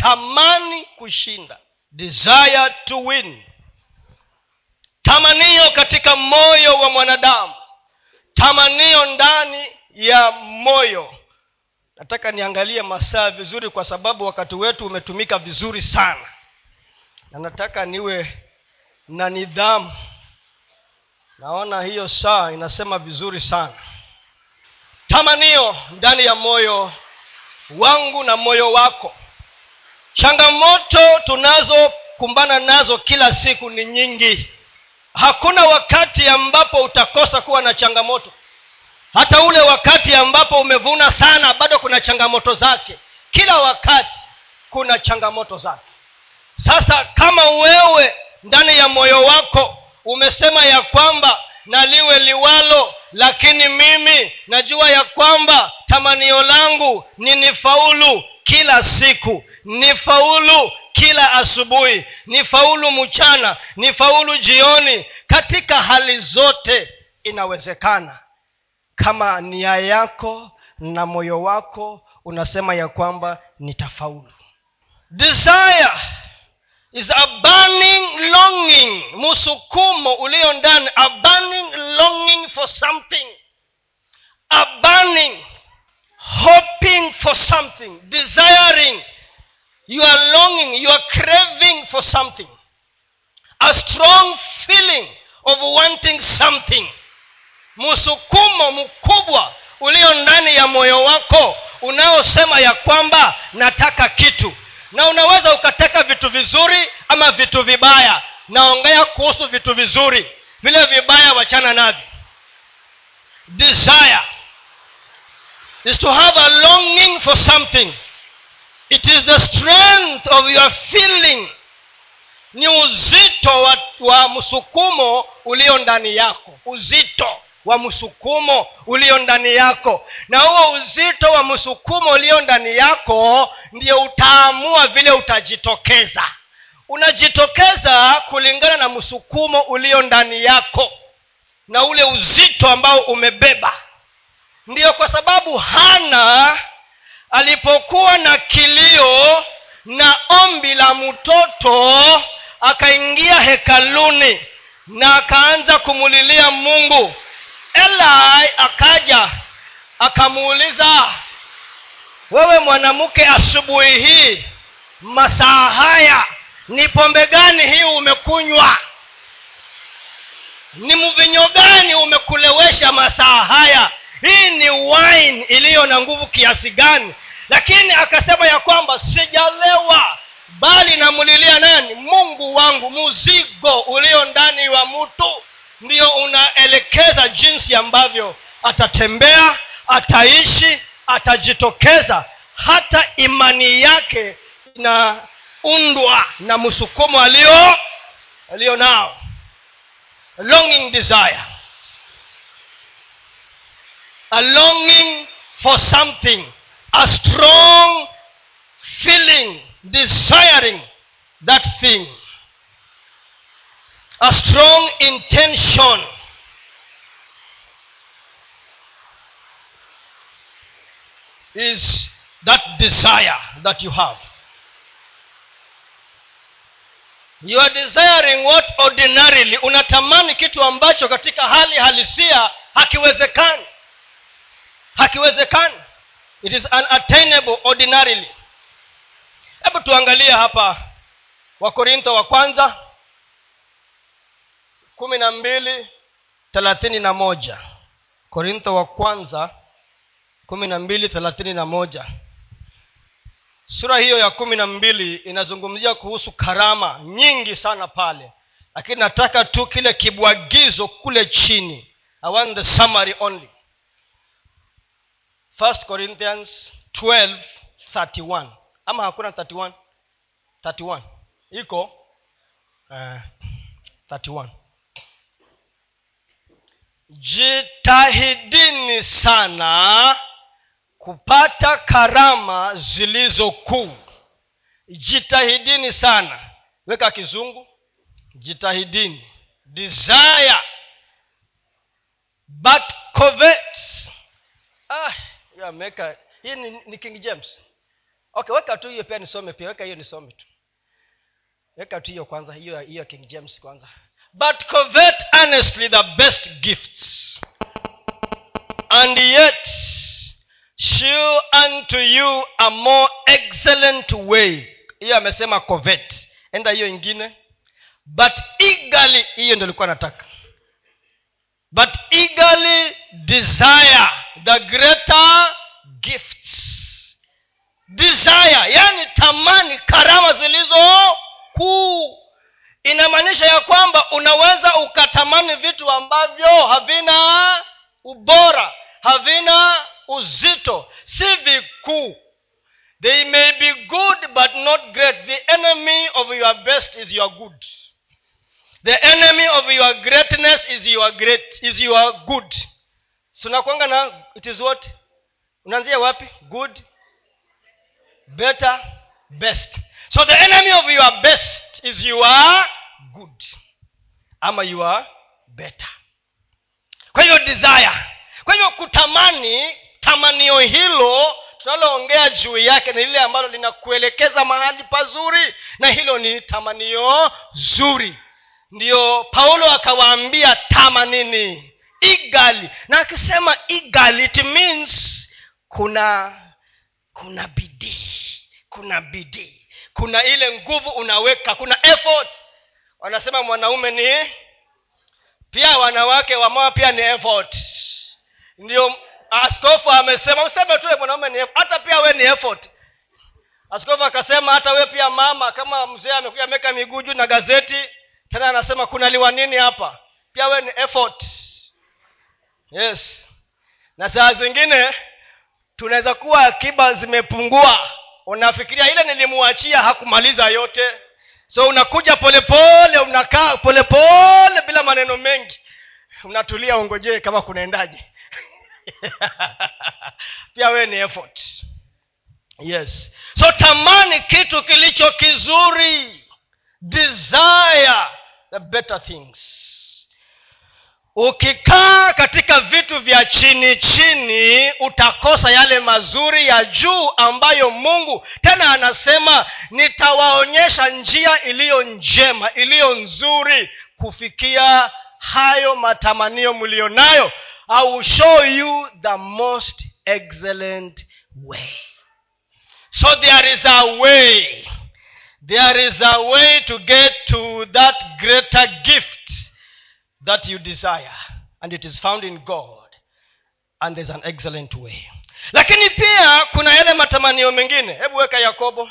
tamani kushinda. Desire to win. Tamanio katika moyo wa mwanadamu. Tamanio ndani ya moyo. Nataka niangalie masaa vizuri kwa sababu wakati wetu umetumika vizuri sana. Na nataka niwe na nidhamu. Naona hiyo saa inasema vizuri sana. Tamanio ndani ya moyo wangu na moyo wako changamoto tunazokumbana nazo kila siku ni nyingi. Hakuna wakati ambapo utakosa kuwa na changamoto. Hata ule wakati ambapo umevuna sana bado kuna changamoto zake. Kila wakati kuna changamoto zake. Sasa kama wewe ndani ya moyo wako umesema ya kwamba na liwe liwalo lakini mimi najua ya kwamba tamanio langu ni nifaulu kila siku nifaulu kila asubuhi nifaulu mchana nifaulu jioni. Katika hali zote inawezekana. Kama nia yako na moyo wako unasema ya kwamba nitafaulu. Desire is a burning longing msukumo ulio ndani a burning longing for something. A burning hoping for something desiring. You are longing you are craving for something. A strong feeling of wanting something. Msukumo mkubwa ulio ndani ya moyo wako unaosema ya kwamba nataka kitu na unaweza ukateka vitu vizuri ama vitu vibaya. Naongea kuhusu vitu vizuri. Vile vibaya wachana navyo. Desire is to have a longing for something. It is the strength of your feeling. Ni uzito wa, wa msukumo ulio ndani yako. Uzito wa msukumo ulio ndani yako. Na huo uzito wa msukumo ulio ndani yako ndio utaamua vile utajitokeza. Unajitokeza kulingana na msukumo ulio ndani yako na ule uzito ambao umebeba. Ndiyo kwa sababu hana alipokuwa na kilio na ombi la mtoto akaingia hekaluni na akaanza kumulilia mungu eli akaja akamuuliza wewe mwanamke asubuhi hii masaa haya ni pombe gani hii umekunywa? Ni mvinyo gani umekulewesha masaa haya? Hii ni wine iliyo na nguvu kiasi gani? Lakini akasema ya kwamba sijalewa bali namulilia nani? Mungu wangu mzigo ulio ndani wa mtu ndio unaelekeza jinsi ambavyo atatembea ataishi atajitokeza. Hata imani yake inaundwa na msukumo alio alio nao. Longing desire. A longing for something. A strong feeling desiring that thing a strong intention. Is that desire that you have. You are desiring what ordinarily unatamani kitu ambacho katika hali halisia hakiwezekani. Hakiwezekani. It is unattainable ordinarily. Hebu tuangalie hapa wakorintho wa kwanza kumi na mbili thelathini na moja. Korintho wa kwanza kumi na mbili thelathini na moja. Sura hiyo ya kumi na mbili inazungumzia kuhusu karama nyingi sana pale. Lakini nataka tu kile kibwagizo kule chini. I want the summary only. First corinthians 12 31 ama hakuna 31 31 iko? Uh, 31 jitahidini sana kupata karama zilizo kuu. Jitahidini sana. Weka kizungu. Jitahidini. Desire. But covet. Ah, yameweka hii ni, ni king james. Okay weka tu hiyo pia nisome pia. Weka hiyo nisome tu. Weka tu hiyo kwanza hiyo hiyo king james kwanza but covet earnestly the best gifts. And yet shew unto you a more excellent way. Hiyo amesema covet. Enda hiyo ingine. But eagerly hiyo ndo likuwa nataka. But eagerly desire the greater gifts. Desire yani tamani karama zilizo kuu inamaanisha ya kwamba unaweza ukatamani vitu ambavyo havina ubora havina uzito. Si vikuu. They may be good but not great. The enemy of your best is your good. The enemy of your greatness is your great is your good. Sunakwanga na it is what? Unaanzia wapi? Good better best. So the enemy of your best is your good ama your better. Kwa hiyo desire kwa hivyo kutamani tamanio hilo tunaloongea juu yake ni lile ambalo linakuelekeza mahali pazuri na hilo ni tamanio zuri. Ndiyo paulo akawaambia tamanini igali. Na akisema igali it means kuna kuna bidii kuna bidii kuna ile nguvu unaweka kuna effort. Wanasema mwanaume ni pia wanawake wamoa pia ni effort. Ndio askofu amesema useme tu mwanaume ni hata pia we ni effort. Askofu akasema hata we pia mama kama mzee amekuja ameweka miguu juu na gazeti tena anasema kunaliwa nini hapa? Pia we ni effort. Yes. Na saa zingine tunaweza kuwa akiba zimepungua unafikiria ile nilimwachia hakumaliza yote. So unakuja polepole unakaa polepole bila maneno mengi. Unatulia ungojee kama kunaendaje. Pia wewe ni effort. Yes. So tamani kitu kilicho kizuri. Desire the better things ukikaa katika vitu vya chini chini utakosa yale mazuri ya juu ambayo mungu tena anasema nitawaonyesha njia iliyo njema iliyo nzuri kufikia hayo matamanio mliyo nayo i will show you the most excellent way. So there is a way. There is a way to get to that greater gift that you desire and it is found in god and there's an excellent way. Lakini pia kuna yale matamanio mengine. Hebu weka yakobo.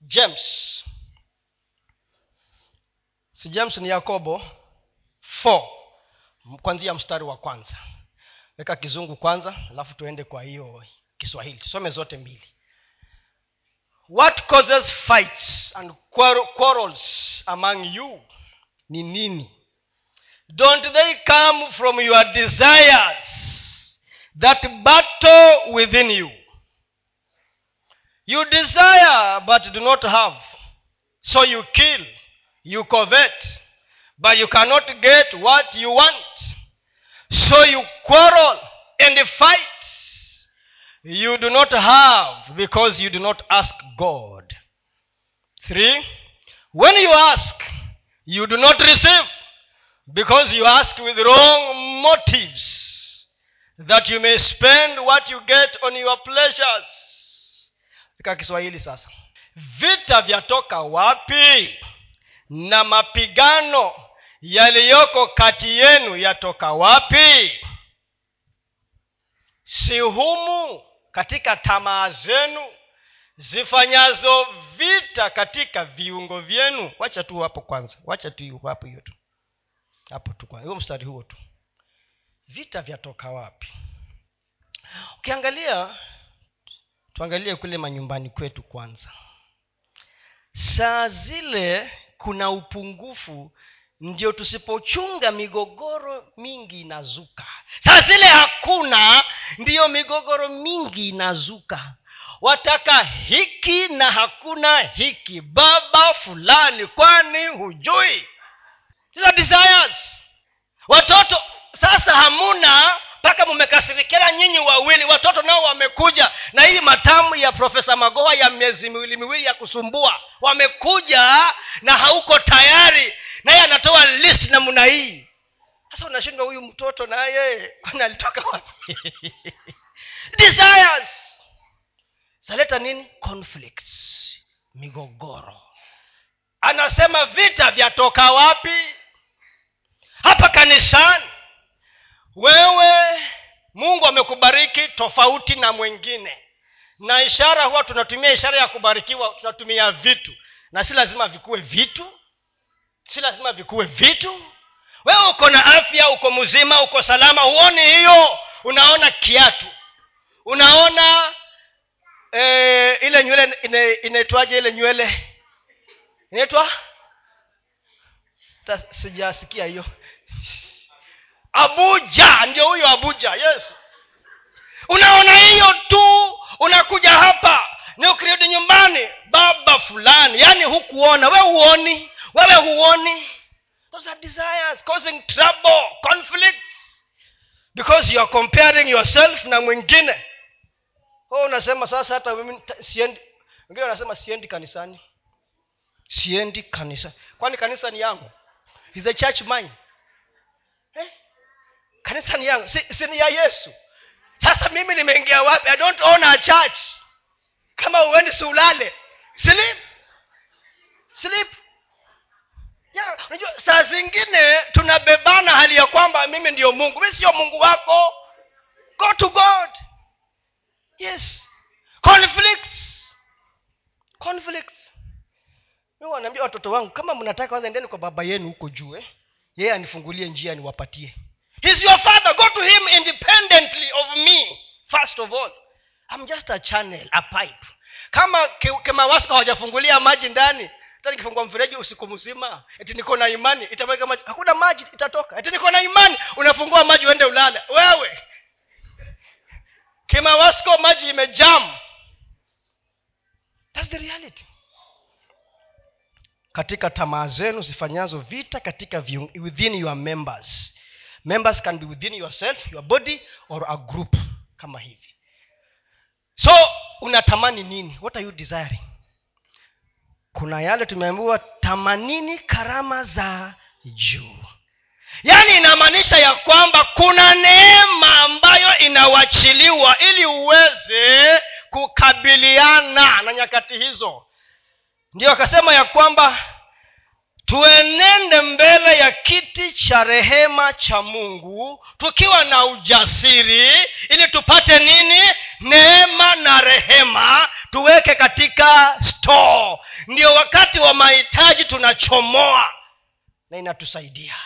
James. Si james ni yakobo 4 kwanzia mstari wa kwanza. Weka kizungu kwanza alafu tuende kwa hiyo kiswahili. Tusome zote mbili. What causes fights and quarrels among you? Ni nini don't they come from your desires that battle within you? You desire but do not have. So you kill you covet but you cannot get what you want. So you quarrel and fight. You do not have because you do not ask god. Three when you ask you do not receive because you ask with wrong motives that you may spend what you get on your pleasures. Ka kiswahili sasa. Vita vyatoka wapi? Na mapigano yaliyoko kati yenu yatoka wapi? Si humu katika tamaa zenu zifanyazo vita katika viungo vyenu. Wacha tu hapo kwanza. Wacha tu hapo hiyo tu hapo tu huo mstari huo tu. Vita vyatoka wapi? Ukiangalia tuangalie kule manyumbani kwetu kwanza. Saa zile kuna upungufu ndio tusipochunga migogoro mingi inazuka. Saa zile hakuna ndiyo migogoro mingi inazuka. Wataka hiki na hakuna hiki. Baba fulani kwani hujui These desires. Watoto sasa hamuna mpaka mumekasirikana nyinyi wawili. Watoto nao wamekuja na hii matamu ya profesa magoha ya miezi miwili miwili ya kusumbua wamekuja na hauko tayari naye anatoa list namna hii. Sasa unashindwa huyu mtoto naye kwani alitoka wapi? Desires. Zaleta nini? Conflicts. Migogoro. Anasema vita vyatoka wapi hapa kanisani wewe mungu amekubariki tofauti na mwingine. Na ishara huwa tunatumia ishara ya kubarikiwa tunatumia vitu. Na si lazima vikuwe vitu si lazima vikuwe vitu. Wewe uko na afya uko mzima uko salama huoni hiyo? Unaona kiatu. Unaona e, ile nywele inaitwaje ile nywele? Inaitwa? Sijasikia hiyo abuja ndio huyo abuja yes. Unaona hiyo tu unakuja hapa ni ukirudi nyumbani baba fulani yaani hukuona. We huoni wewe huoni. Those are desires causing trouble conflict. Because you are comparing yourself na mwingine. Oh, unasema sasa hata siendi. Wengine wanasema siendi kanisani. Siendi kanisa kwani kanisa ni yangu? Is the church mine eh? kanisa ni yangu si, si ni ya yesu. Sasa mimi nimeingia wapi? I don't own a church. Kama uendi siulale sleep. Sleep. Yeah, unajua saa zingine tunabebana hali ya kwamba mimi ndio mungu. Mi sio mungu wako. Go to god. Yes. Conflicts. Conflicts. Mi wanaambia watoto wangu kama mnataka kwanza endeni kwa baba yenu huko juu eh? Yeye anifungulie njia niwapatie He's your father. Go to him independently of me first of all. I'm just a channel a pipe. Kama kemawaska hawajafungulia maji ndani hata nikifungua mfereji usiku mzima eti niko na imani itamweka maji. Hakuna maji itatoka. Eti niko na imani unafungua maji uende ulale. Wewe! Kimawasko maji imejam. Thats the reality katika tamaa zenu zifanyazo vita katika within your members. Members can be within yourself your body or a group kama hivi. So unatamani nini? What are you desiring? Kuna yale tumeambiwa tamanini karama za juu. Yaani inamaanisha ya kwamba kuna neema ambayo inawachiliwa ili uweze kukabiliana na nyakati hizo ndio akasema ya kwamba tuenende mbele ya kiti cha rehema cha mungu tukiwa na ujasiri ili tupate nini? Neema na rehema tuweke katika store. Ndio wakati wa mahitaji tunachomoa na inatusaidia.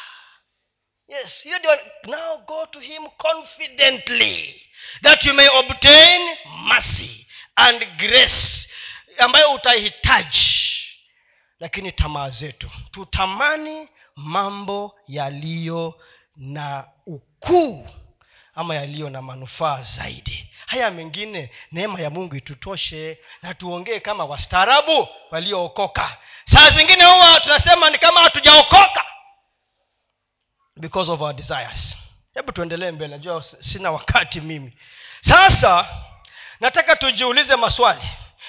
Yes hiyo ndio now go to him confidently that you may obtain mercy and grace ambayo utahitaji. Lakini tamaa zetu tutamani mambo yaliyo na ukuu ama yaliyo na manufaa zaidi. Haya mengine neema ya mungu itutoshe na tuongee kama wastaarabu waliookoka. Saa zingine huwa tunasema ni kama hatujaokoka. Because of our desires. Hebu tuendelee mbele najua sina wakati mimi. Sasa nataka tujiulize maswali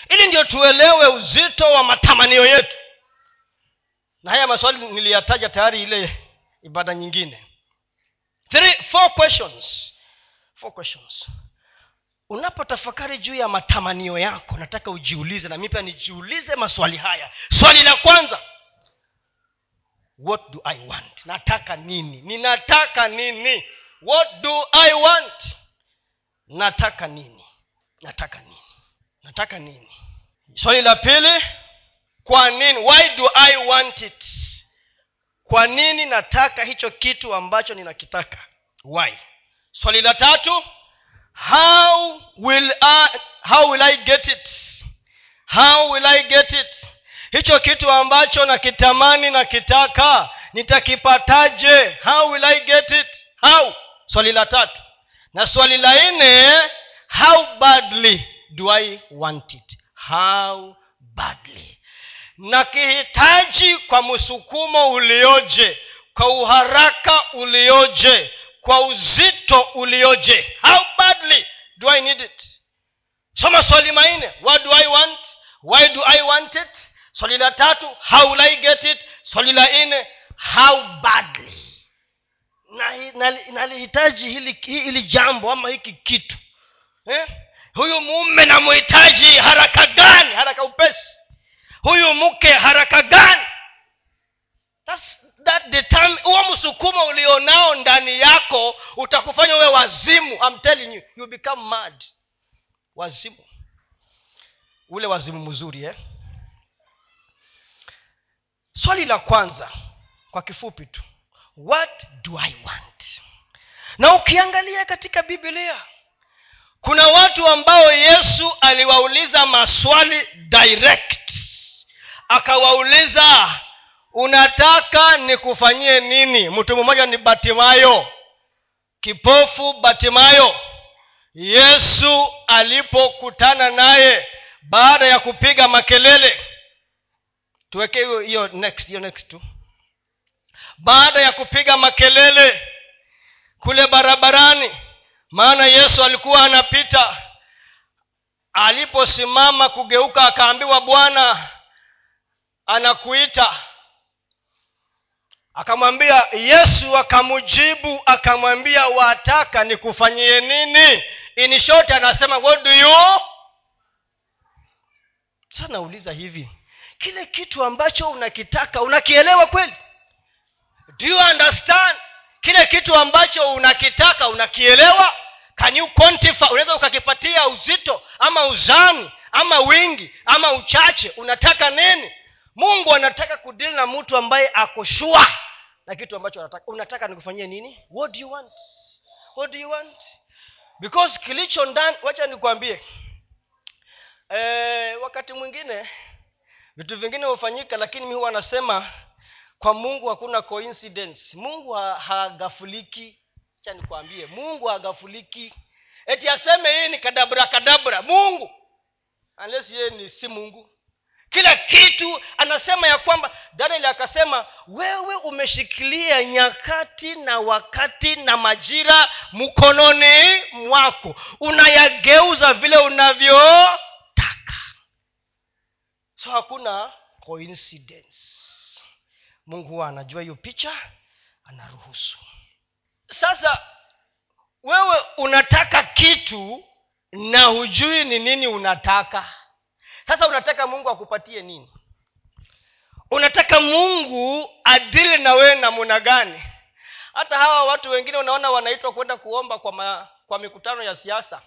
ili ndio tuelewe uzito wa matamanio yetu. Na haya maswali niliyataja tayari ile ibada nyingine. Three, four questions. Four questions. Unapotafakari juu ya matamanio yako nataka ujiulize na mi pia nijiulize maswali haya. Swali la kwanza. What do i want? Nataka nini? Ninataka nini? What do i want? Nataka nini? Nataka nini nataka nini? Swali la pili kwa nini why do i want it? Kwa nini nataka hicho kitu ambacho ninakitaka? Why? Swali la tatu how will I, how will i get it? How will i get it? Hicho kitu ambacho nakitamani nakitaka nitakipataje? How will i get it? How? Swali la tatu. Na swali la nne how badly do i want it? How badly? Nakihitaji kwa msukumo ulioje kwa uharaka ulioje kwa uzito ulioje? How badly do i need it? Soma swali manne. What do i want? Why do i want it? Swali la tatu how will i get it? Swali la nne how badly? Nalihitaji na, hili, hili jambo ama hiki kitu eh? Huyu mume namhitaji haraka gani? Haraka upesi. Huyu mke haraka gani? Huo msukumo ulionao ndani yako utakufanya uwe wazimu. I'm telling you you become mad. Wazimu. Ule wazimu mzuri eh? swali la kwanza kwa kifupi tu. What do i want? Na ukiangalia katika biblia kuna watu ambao yesu aliwauliza maswali direct. Akawauliza unataka nikufanyie nini? Mtu mmoja ni batimayo. Kipofu batimayo. Yesu alipokutana naye baada ya kupiga makelele. Tuweke hiyo hiyo next hiyo next tu. Baada ya kupiga makelele kule barabarani maana yesu alikuwa anapita aliposimama kugeuka akaambiwa bwana anakuita. Akamwambia yesu akamjibu akamwambia wataka nikufanyie nini? Inishote anasema what do you? Sasa nauliza hivi kile kitu ambacho unakitaka unakielewa kweli? Do you understand kile kitu ambacho unakitaka unakielewa. Can you quantify? Unaweza ukakipatia uzito ama uzani ama wingi ama uchache. Unataka nini? Mungu anataka kudili na mtu ambaye akoshua na kitu ambacho anataka. Unataka nikufanyie nini? What do you want? What do you want? Because kilicho ndani wacha nikwambie. E, wakati mwingine vitu vingine hufanyika lakini mi huwa anasema kwa mungu hakuna coincidence. Mungu hagafuliki. Cha nikwambie mungu hagafuliki. Eti aseme hii ni kadabra kadabra. Mungu. Unless yeye ni si mungu. Kila kitu anasema ya kwamba daniel akasema wewe umeshikilia nyakati na wakati na majira mkononi mwako. Unayageuza vile unavyotaka. So hakuna coincidence mungu huwa anajua hiyo picha anaruhusu. Sasa wewe unataka kitu na hujui ni nini unataka. Sasa unataka mungu akupatie nini? Unataka mungu adili na wewe namuna gani? Hata hawa watu wengine unaona wanaitwa kwenda kuomba kwa, ma, kwa mikutano ya siasa.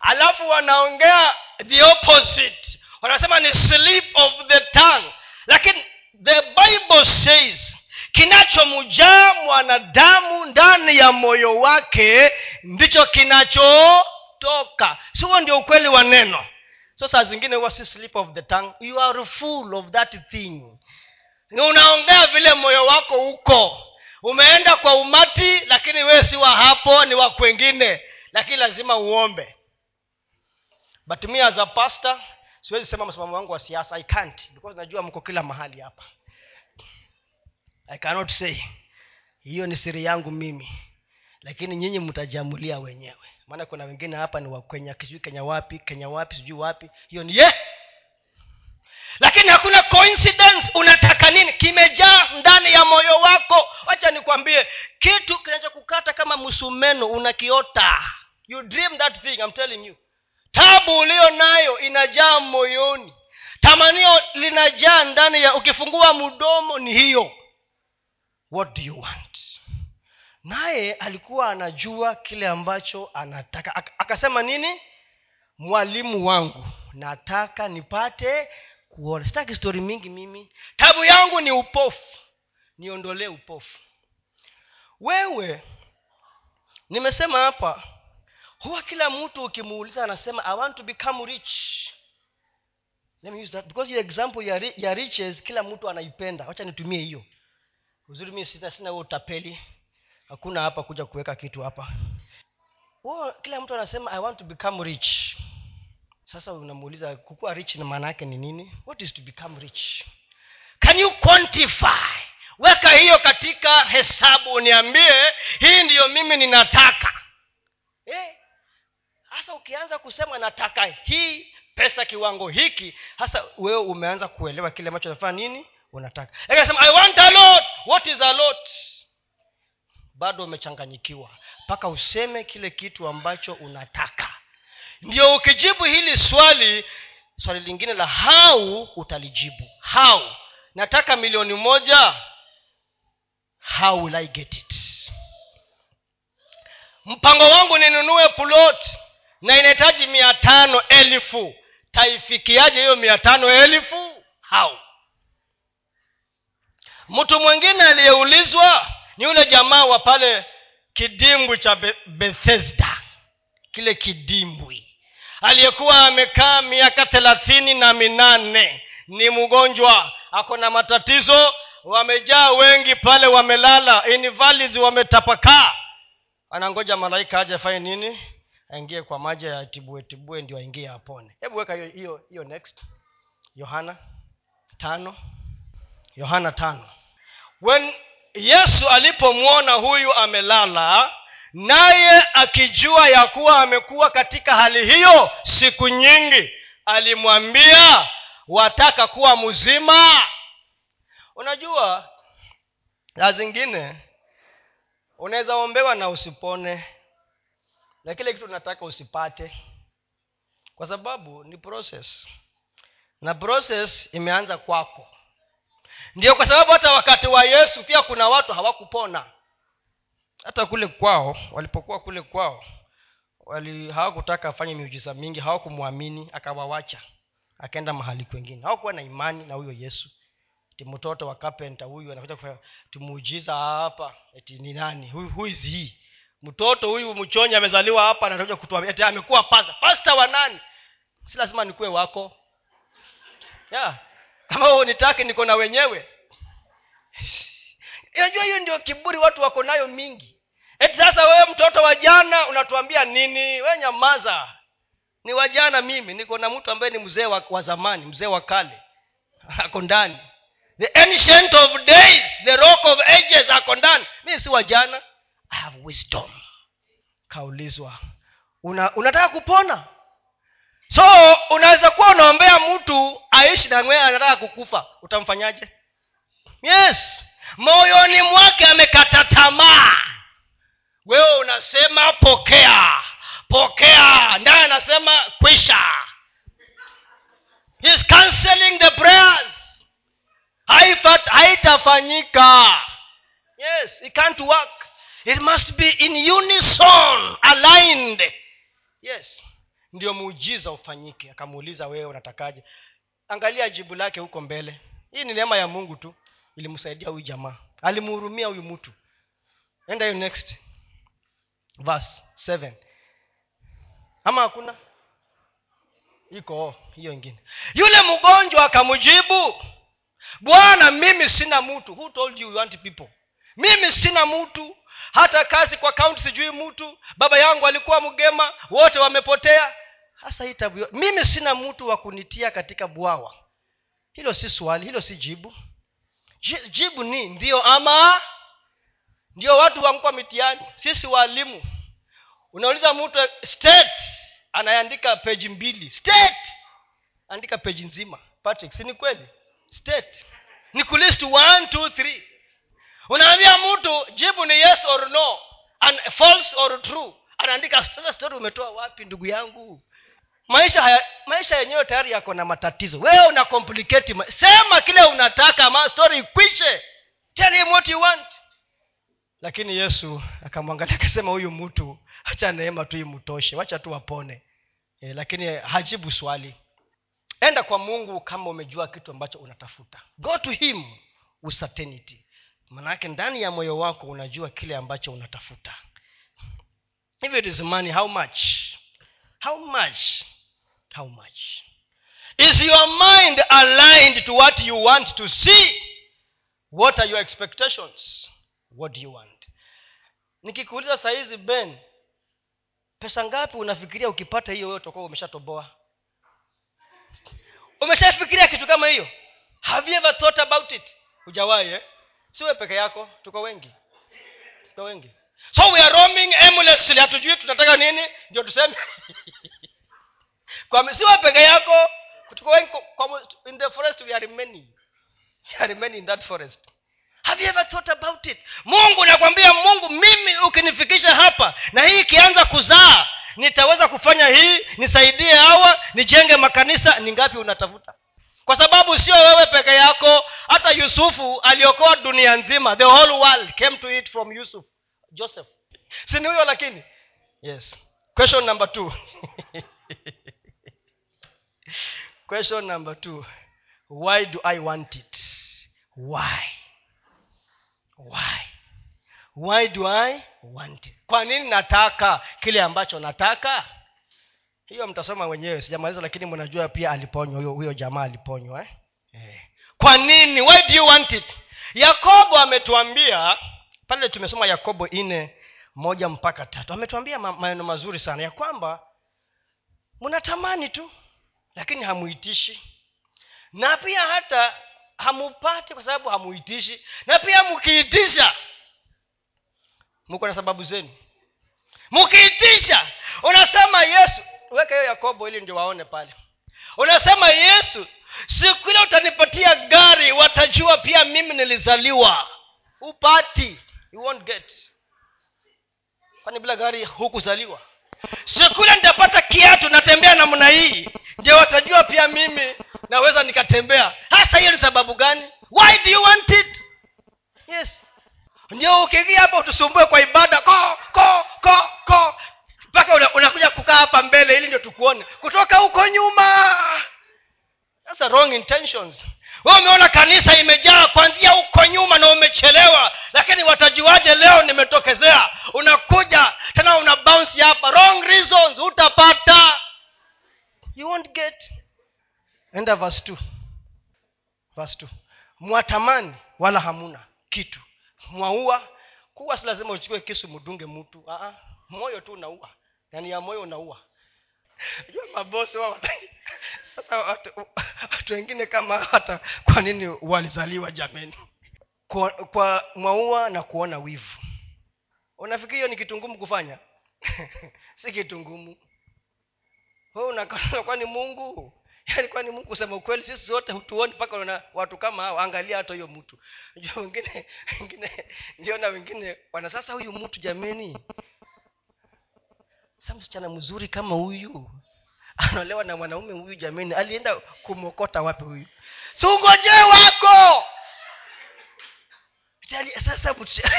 Alafu wanaongea the opposite. Wanasema ni slip of the tongue. Lakini the bible says kinachomjaa mwanadamu ndani ya moyo wake ndicho kinachotoka. Si huo ndio ukweli wa neno? So saa zingine huwa si slip of the tongue. You are full of that thing. Unaongea vile moyo wako uko. Umeenda kwa umati lakini wewe si wa hapo ni wa kwengine. Lakini lazima uombe. But me as a pastor siwezi sema msimamo wangu wa siasa. I can't. Because najua mko kila mahali hapa. I cannot say. Hiyo ni siri yangu mimi. Lakini nyinyi mtajamulia wenyewe. Maana kuna wengine hapa ni wakenya sijui kenya wapi kenya wapi sijui wapi. Hiyo ni ye. Lakini hakuna coincidence. Unataka nini? Kimejaa ndani ya moyo wako. Wacha nikwambie. Kitu kinachokukata kama msumeno unakiota. You dream that thing I'm telling you tabu uliyo nayo inajaa moyoni. Tamanio linajaa ndani ya ukifungua mdomo ni hiyo. What do you want? Naye alikuwa anajua kile ambacho anataka. Akasema nini? Mwalimu wangu nataka nipate kuona. Sitaki stori mingi mimi. Tabu yangu ni upofu. Niondolee upofu. Wewe nimesema hapa huwa kila mtu ukimuuliza anasema i want to become rich. Let me use that because your example ya, ya riches kila mtu anaipenda. Wacha nitumie hiyo. Uzuri mi sina huo utapeli. Hakuna hapa kuja kuweka kitu hapa. Huo kila mtu anasema i want to become rich. Sasa unamuuliza kukuwa rich na maana yake ni nini? What is to become rich? Can you quantify? Weka hiyo katika hesabu uniambie hii ndiyo mimi ninataka. Hasa eh, ukianza kusema nataka hii pesa kiwango hiki hasa wewe umeanza kuelewa kile ambacho nafanya nini unataka. Akasema i want a lot. What is a lot? Bado umechanganyikiwa. Mpaka useme kile kitu ambacho unataka. Ndio ukijibu hili swali swali lingine la hau utalijibu. Hau nataka milioni moja? How will i get it? Mpango wangu ninunue plot na inahitaji mia tano elfu. Taifikiaje hiyo mia tano elfu? Hau mtu mwingine aliyeulizwa ni yule jamaa wa pale kidimbwi cha bethesda. Kile kidimbwi. Aliyekuwa amekaa miaka thelathini na minane. Ni mgonjwa. Ako na matatizo. Wamejaa wengi pale wamelala. Invalids wametapakaa. Anangoja malaika aje afanye nini aingie kwa maji ya tibue ndio aingie apone. Hebu weka hiyo hiyo hiyo next. Yohana tano. Yohana tano. When yesu alipomwona huyu amelala naye akijua ya kuwa amekuwa katika hali hiyo siku nyingi alimwambia wataka kuwa mzima? Unajua saa zingine unaweza ombewa na usipone na kile kitu unataka usipate kwa sababu ni process. Na process imeanza kwako. Ndio kwa sababu hata wakati wa yesu pia kuna watu hawakupona. Hata kule kwao walipokuwa kule kwao wali hawakutaka afanye miujiza mingi hawakumwamini akawawacha akaenda mahali kwengine. Hawakuwa na imani na huyo yesu. Ti mtoto wa kapenta huyu anakuja tumuujiza hapa eti ni nani? Who is mtoto huyu mchonyi amezaliwa hapa anakuja kutuambia amekuwa pasta pasta wa nani? Si lazima nikuwe wako. Yeah. kama unitake niko na wenyewe. Unajua hiyo ndio kiburi watu wako nayo mingi. Eti sasa wewe mtoto wa jana unatuambia nini? We nyamaza. Ni wajana mimi. Niko na mtu ambaye ni mzee wa, wa zamani mzee wa kale. Ako ndani. The ancient of days the rock of ages ako ndani. Mi si wajana i have wisdom. Kaulizwa una, unataka kupona? So unaweza kuwa unaombea mtu aishi na mwenye anataka kukufa. Utamfanyaje? Yes. Moyoni mwake amekata tamaa. Wewe unasema pokea pokea. Ndaye anasema kwisha. He's cancelling the prayers. Haitafanyika. Yes it can't work it must be in unison aligned. Yes. Ndio muujiza ufanyike. Akamuuliza wewe unatakaje? Angalia jibu lake huko mbele. Hii ni neema ya mungu tu. Ilimsaidia huyu jamaa. Alimhurumia huyu mtu. Enda hiyo next verse seven. Ama hakuna? Iko hiyo ingine. Yule mgonjwa akamjibu bwana mimi sina mtu. Who told you, you want people? Mimi sina mtu hata kazi kwa kaunti sijui mtu baba yangu alikuwa mgema wote wamepotea. Hasa hii tabu mimi sina mtu wa kunitia katika bwawa. Hilo si swali hilo si jibu. Jibu ni ndio ama? Ndio watu wamkwa mitiani sisi waalimu unauliza mtu state anayeandika peji mbili. State andika peji nzima. Patrick si ni kweli? State. Ni kulist one two three unaambia mtu jibu ni yes or no and false or true. Anaandika sasa story umetoa wapi ndugu yangu? Maisha haya, maisha yenyewe tayari yako na matatizo. Wewe una complicate ma- sema kile unataka ma story ikwishe. Tell him what you want. Lakini yesu akamwangalia akasema huyu mtu hacha neema tu imtoshe wacha tu apone. E, lakini hajibu swali. Enda kwa mungu kama umejua kitu ambacho unatafuta. Go to him certainty manake ndani ya moyo wako unajua kile ambacho unatafuta. If it is money how much? How much? How much? Is your mind aligned to what you want to see? What are your expectations? What do you want? Nikikuuliza sahizi ben pesa ngapi unafikiria ukipata hiyo wewe utakuwa umeshatoboa? Umeshafikiria kitu kama hiyo? Have you ever thought about it? Hujawahi eh? Siwe peke yako tuko wengi. Tuko wengi. So we are roaming aimlessly. Hatujui tunataka nini ndio tuseme. Kwa siwe peke yako tuko wengi. Kwa, in the forest we are many. We are many in that forest. Have you ever thought about it? Mungu nakwambia mungu mimi ukinifikisha hapa na hii ikianza kuzaa nitaweza kufanya hii nisaidie hawa nijenge makanisa ni ngapi unatafuta kwa sababu sio wewe peke yako hata yusufu aliokoa dunia nzima the whole world came to it from yusuf. Joseph. Si ni huyo lakini? Yes. Question number two. Question number two. Why do i want it? Why? Why? Why do i want it? Kwa nini nataka kile ambacho nataka hiyo mtasoma wenyewe sijamaliza lakini mnajua pia aliponywa huyo jamaa aliponywa eh? Eh. kwa nini? Why do you want it? Yakobo ametuambia pale tumesoma yakobo nne moja mpaka tatu. Ametuambia maneno mazuri sana ya kwamba mnatamani tu lakini hamuitishi. Na pia hata hamupati kwa sababu hamuitishi. Na pia mkiitisha mko na sababu zenu. Mkiitisha unasema yesu weka hiyo yakobo ili ndio waone pale. Unasema yesu siku ile utanipatia gari watajua pia mimi nilizaliwa. Upati. You won't get. Kwani bila gari hukuzaliwa? Siku ile nitapata kiatu natembea namna hii ndio watajua pia mimi naweza nikatembea. Hasa hiyo ni sababu gani? Why do you want it? Yes. Ndio ukiingia hapa utusumbue kwa ibada. Ko ko ko ko mpaka unakuja kukaa hapa mbele ili ndio tukuone. Kutoka huko nyuma. Sasa wrong intentions. We umeona kanisa imejaa kwanzia huko nyuma na umechelewa. Lakini watajuaje leo nimetokezea? Unakuja tena una bounce hapa. Wrong reasons utapata. You won't get. Enda verse two. verse two. mwatamani wala hamuna kitu. Mwaua. Kuwa si lazima uchukue kisu mdunge mtu. Aa, moyo tu unaua yani ya moyo unaua. Mabosi wao sasa watu wengine kama hata kwa nini walizaliwa jameni? Kwa, kwa mwaua na kuona wivu. Unafikiri hiyo ni kitu ngumu kufanya? Si kitu ngumu. Kwani mungu? Yaani kwani mungu kusema ukweli? Sisi zote hutuoni mpaka na watu kama hao. Angalia hata huyo mtu. Jua wengine ndio na wengine wana sasa huyu mtu jameni sa msichana mzuri kama huyu anaolewa na mwanaume huyu jamani alienda kumokota wapi huyu? Siungojee wako! Sasa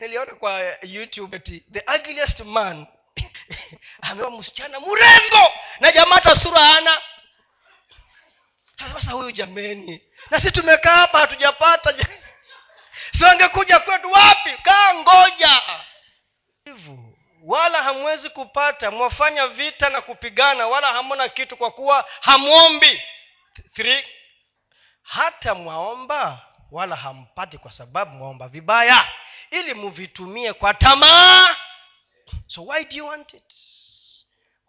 niliona kwa youtube ati the ugliest man amewa msichana mrembo na jamaa hata sura ana sasa huyu jameni na si tumekaa hapa hatujapata siwangekuja kwetu wapi? Kaa ngoja wala hamwezi kupata mwafanya vita na kupigana wala hamona kitu kwa kuwa hamwombi. Hata mwaomba wala hampati kwa sababu mwaomba vibaya ili muvitumie kwa tamaa. So why do you want it?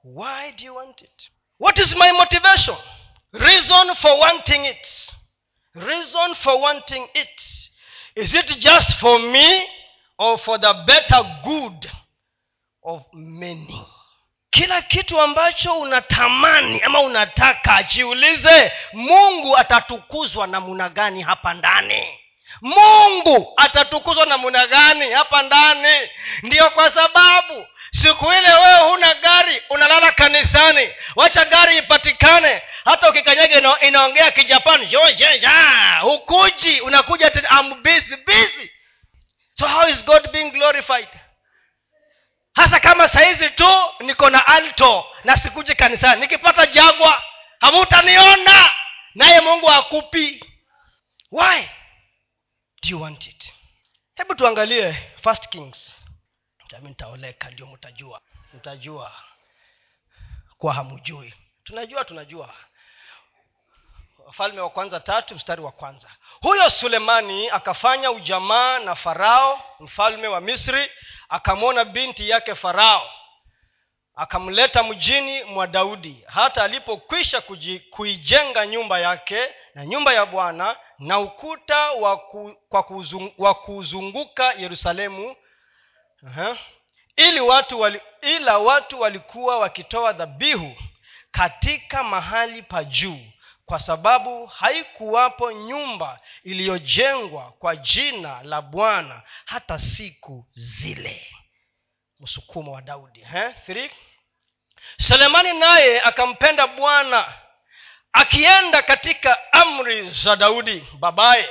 Why do you want it? What is my motivation? Reason for wanting it. Reason for wanting it. Is it just for me or for the better good of many. Kila kitu ambacho unatamani ama unataka jiulize mungu atatukuzwa namuna gani hapa ndani? Mungu atatukuzwa namuna gani hapa ndani? Ndiyo kwa sababu siku ile wewe huna gari unalala kanisani. Wacha gari ipatikane. Hata ukikanyaga inaongea kijapani jojeja hukuji. Unakuja am busy busy so how is god being glorified? Hasa kama sahizi tu niko na alto na sikuji kanisani. Nikipata jagwa hamutaniona. Naye mungu akupi why? Do you want it? Hebu tuangalie first kings. Tami nitaoleka ndio mtajua. Mtajua. Kwa hamujui. Tunajua tunajua. Wafalme wa kwanza tatu mstari wa kwanza huyo sulemani akafanya ujamaa na farao mfalme wa misri akamwona binti yake farao akamleta mjini mwa daudi hata alipokwisha kuijenga nyumba yake na nyumba ya bwana na ukuta wa kuzunguka yerusalemu uh-huh. ili watu wali, ila watu walikuwa wakitoa dhabihu katika mahali pa juu kwa sababu haikuwapo nyumba iliyojengwa kwa jina la bwana hata siku zile. Msukumo wa daudi eh? selemani naye akampenda bwana akienda katika amri za daudi babaye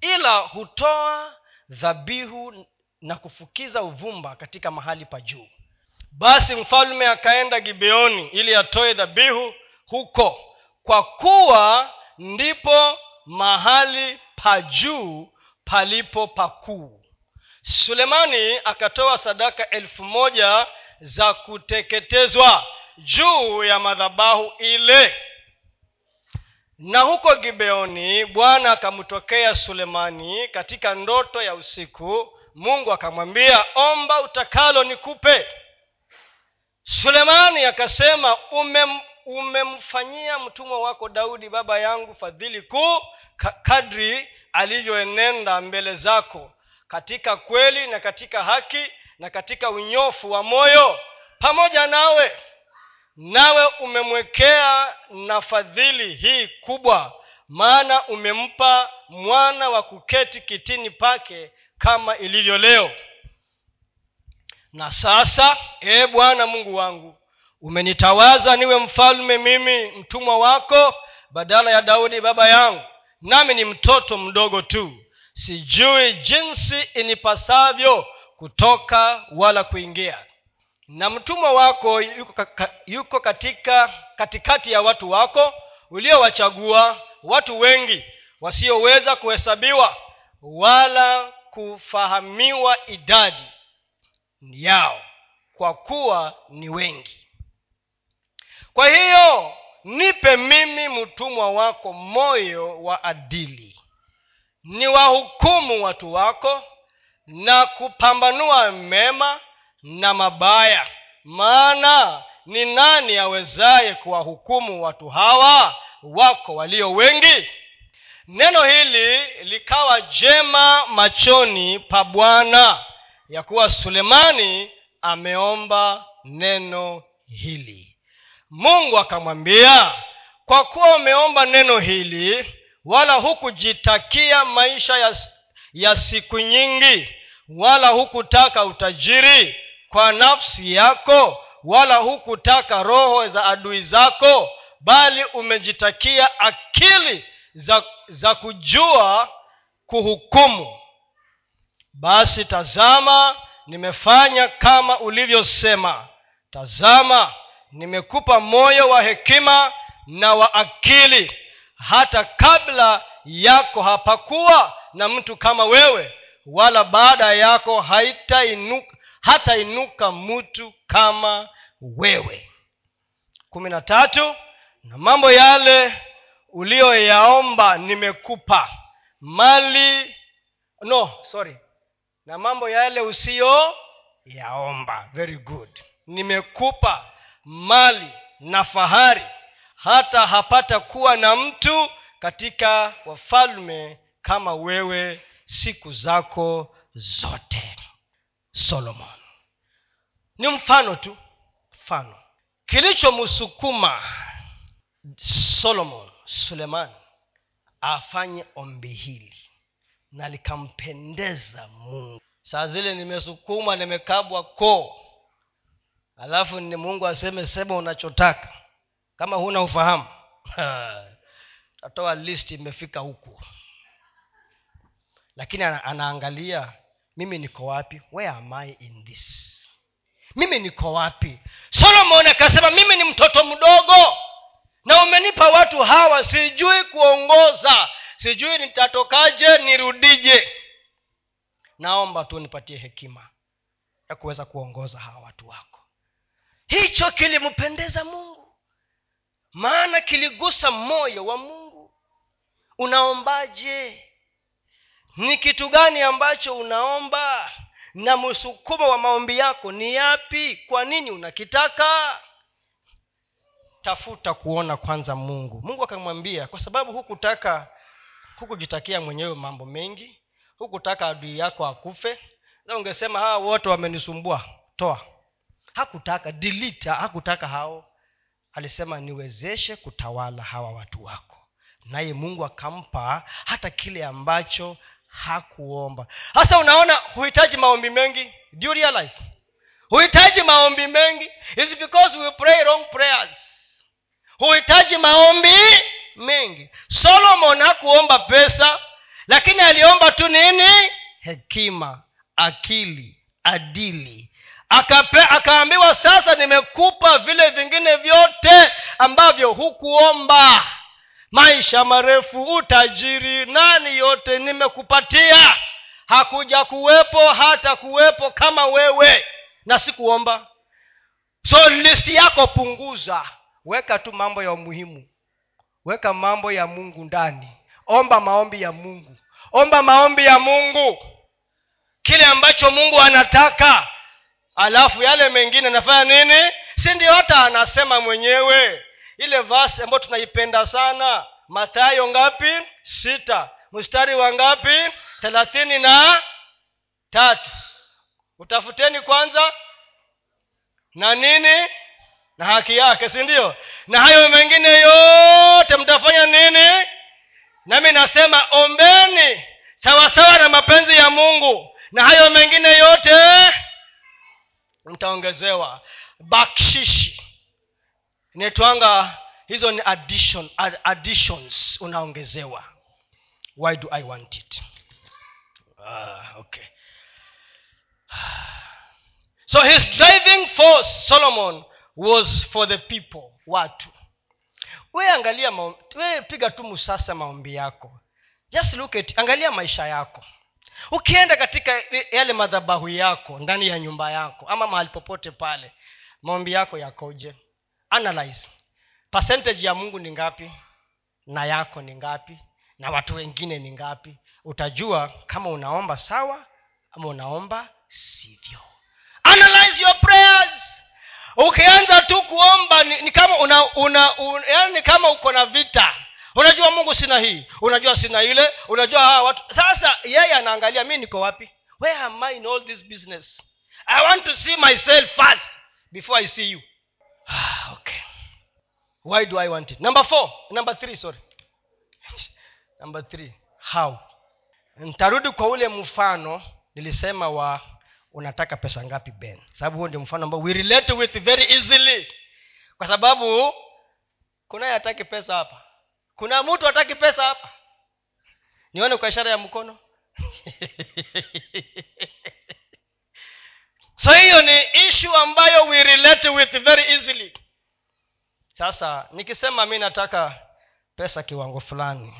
ila hutoa dhabihu na kufukiza uvumba katika mahali pa juu. Basi mfalme akaenda gibeoni ili atoe dhabihu huko kwa kuwa ndipo mahali pa juu palipo pakuu. Sulemani akatoa sadaka elfu moja za kuteketezwa juu ya madhabahu ile. Na huko gibeoni bwana akamtokea sulemani katika ndoto ya usiku. Mungu akamwambia omba utakalo nikupe. Sulemani akasema umemfanyia mtumwa wako daudi baba yangu fadhili kuu kadri alivyoenenda mbele zako katika kweli na katika haki na katika unyofu wa moyo. Pamoja nawe nawe umemwekea na fadhili hii kubwa maana umempa mwana wa kuketi kitini pake kama ilivyo leo. Na sasa ee bwana mungu wangu umenitawaza niwe mfalme mimi mtumwa wako badala ya daudi baba yangu. Nami ni mtoto mdogo tu. Sijui jinsi inipasavyo kutoka wala kuingia. Na mtumwa wako yuko, yuko katika katikati ya watu wako uliowachagua watu wengi wasioweza kuhesabiwa wala kufahamiwa idadi yao kwa kuwa ni wengi kwa hiyo nipe mimi mtumwa wako moyo wa adili. Ni wahukumu watu wako na kupambanua mema na mabaya. Maana ni nani awezaye kuwahukumu watu hawa wako walio wengi? Neno hili likawa jema machoni pa bwana ya kuwa sulemani ameomba neno hili mungu akamwambia kwa kuwa umeomba neno hili wala hukujitakia maisha ya, ya siku nyingi wala hukutaka utajiri kwa nafsi yako wala hukutaka roho za adui zako bali umejitakia akili za, za kujua kuhukumu. Basi tazama nimefanya kama ulivyosema. Tazama nimekupa moyo wa hekima na wa akili. Hata kabla yako hapakuwa na mtu kama wewe wala baada yako haitainuka hatainuka mtu kama wewe. Kumi na tatu na mambo yale uliyoyaomba nimekupa. Mali no sorry. Na mambo yale usiyoyaomba. Very good. Nimekupa mali na fahari hata hapata kuwa na mtu katika wafalme kama wewe siku zako zote. Solomon. Ni mfano tu mfano. Kilichomsukuma solomon suleman afanye ombi hili na likampendeza mungu. Saa zile nimesukuma nimekabwa koo alafu ni mungu aseme sema unachotaka. Kama huna ufahamu tatoa list imefika huku. Lakini ana, anaangalia mimi niko wapi? Where am i in this? Mimi niko wapi? Solomon akasema mimi ni mtoto mdogo. Na umenipa watu hawa sijui kuongoza. Sijui nitatokaje nirudije. Naomba tu nipatie hekima ya kuweza kuongoza hawa watu wako hicho kilimpendeza mungu. Maana kiligusa moyo wa mungu. Unaombaje? Ni kitu gani ambacho unaomba? Na msukumo wa maombi yako ni yapi? Kwa nini unakitaka? Tafuta kuona kwanza mungu. Mungu akamwambia kwa sababu hukutaka hukujitakia mwenyewe mambo mengi hukutaka adui yako akufe na ungesema hawa wote wamenisumbua. Toa hakutaka dilita hakutaka hao. Alisema niwezeshe kutawala hawa watu wako. Naye mungu akampa hata kile ambacho hakuomba. Hasa unaona huhitaji maombi mengi? Do you realize? Huhitaji maombi mengi? It's because we pray wrong prayers? Huhitaji maombi mengi. Solomon hakuomba pesa lakini aliomba tu nini? Hekima akili adili Akaambiwa sasa nimekupa vile vingine vyote ambavyo hukuomba. Maisha marefu utajiri nani yote nimekupatia. Hakuja kuwepo hata kuwepo kama wewe. Na sikuomba. So listi yako punguza. Weka tu mambo ya umuhimu weka mambo ya mungu ndani. Omba maombi ya mungu. Omba maombi ya mungu. Kile ambacho mungu anataka alafu yale mengine nafanya nini? Si ndio hata anasema mwenyewe. Ile vasi ambayo tunaipenda sana mathayo ngapi? Sita. Mstari wa ngapi? Thelathini na tatu. Utafuteni kwanza. Na nini? Na haki yake si ndio? Na hayo mengine yote mtafanya nini? Nami nasema ombeni sawasawa na mapenzi ya mungu. Na hayo mengine yote mtaongezewa bakshishi. Inaitwanga hizo ni addition, additions. Unaongezewa. Why do i want it? Ah, okay. So his driving force solomon was for the people watu. We angalia we piga tu musasa maombi yako. Just look at angalia maisha yako ukienda katika yale madhabahu yako ndani ya nyumba yako ama mahali popote pale maombi yako yakoje? Analyze. Percentage ya mungu ni ngapi? Na yako ni ngapi? Na watu wengine ni ngapi? Utajua kama unaomba sawa ama unaomba sivyo. Analyze your prayers. Ukianza tu kuomba ni, ni kama una, una, una yani kama uko na vita unajua mungu sina hii unajua sina ile unajua hawa watu. Sasa yeye anaangalia mi niko wapi? Where am i in all this business? I want to see myself first before i see you. Okay. Why do i want it? Number four number three sorry. Number three how? Ntarudi kwa ule mfano nilisema wa unataka pesa ngapi ben? Sababu huo ndio mfano ambao we relate with very easily. Kwa sababu kunaye hataki pesa hapa kuna mtu hataki pesa hapa? Nione kwa ishara ya mkono. So hiyo ni ishu ambayo we relate with very easily. Sasa nikisema mi nataka pesa kiwango fulani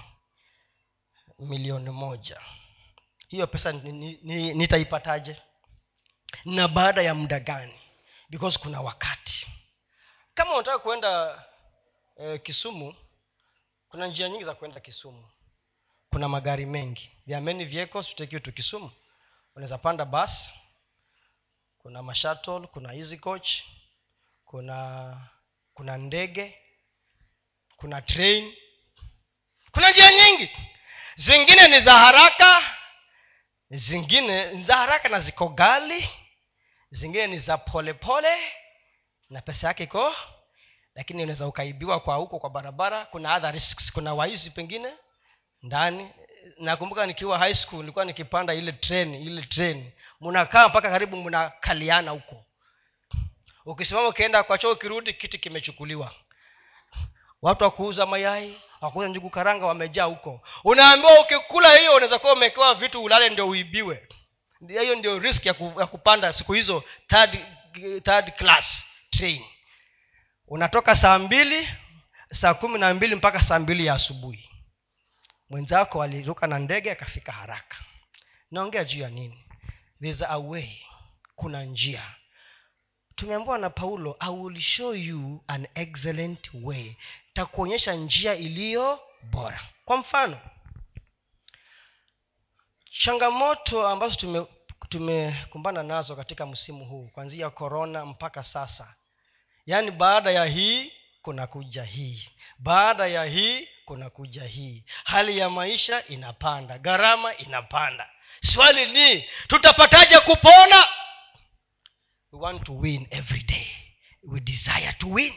milioni moja. Hiyo pesa nitaipataje ni, ni, na baada ya muda gani? Because kuna wakati. Kama unataka kuenda eh, kisumu kuna njia nyingi za kuenda kisumu. Kuna magari mengi. There are many kisumu. Unaweza panda bus. Kuna mashattle kuna easy coach. Kuna kuna ndege. Kuna train. Kuna njia nyingi. Zingine ni za haraka. Zingine ni za haraka na ziko gali zingine ni za polepole pole, na pesa yake iko lakini unaweza ukaibiwa kwa huko kwa barabara kuna other risks kuna waizi pengine ndani. Nakumbuka nikiwa high school nilikuwa nikipanda ile train ile train. Mnakaa mpaka karibu mnakaliana huko. Ukisimama ukienda kwa choo ukirudi kiti kimechukuliwa. Watu wakuuza mayai wakuuza njugu karanga wamejaa huko. Unaambiwa ukikula hiyo unaweza kuwa umekewa vitu ulale ndio uibiwe. Hiyo ndio risk ya, ya kupanda siku hizo third, third class train unatoka saa mbili saa kumi na mbili mpaka saa mbili ya asubuhi. Mwenzako aliruka na ndege akafika haraka. Naongea juu ya nini? There's a way. Kuna njia. Tumeambiwa na paulo i will show you an excellent way. Takuonyesha njia iliyo bora. Kwa mfano changamoto ambazo tume tumekumbana nazo katika msimu huu kuanzia korona mpaka sasa yaani baada ya hii kuna kuja hii. Baada ya hii kuna kuja hii. Hali ya maisha inapanda. Gharama inapanda. Swali ni tutapataje kupona? We want to win every day. We desire to win.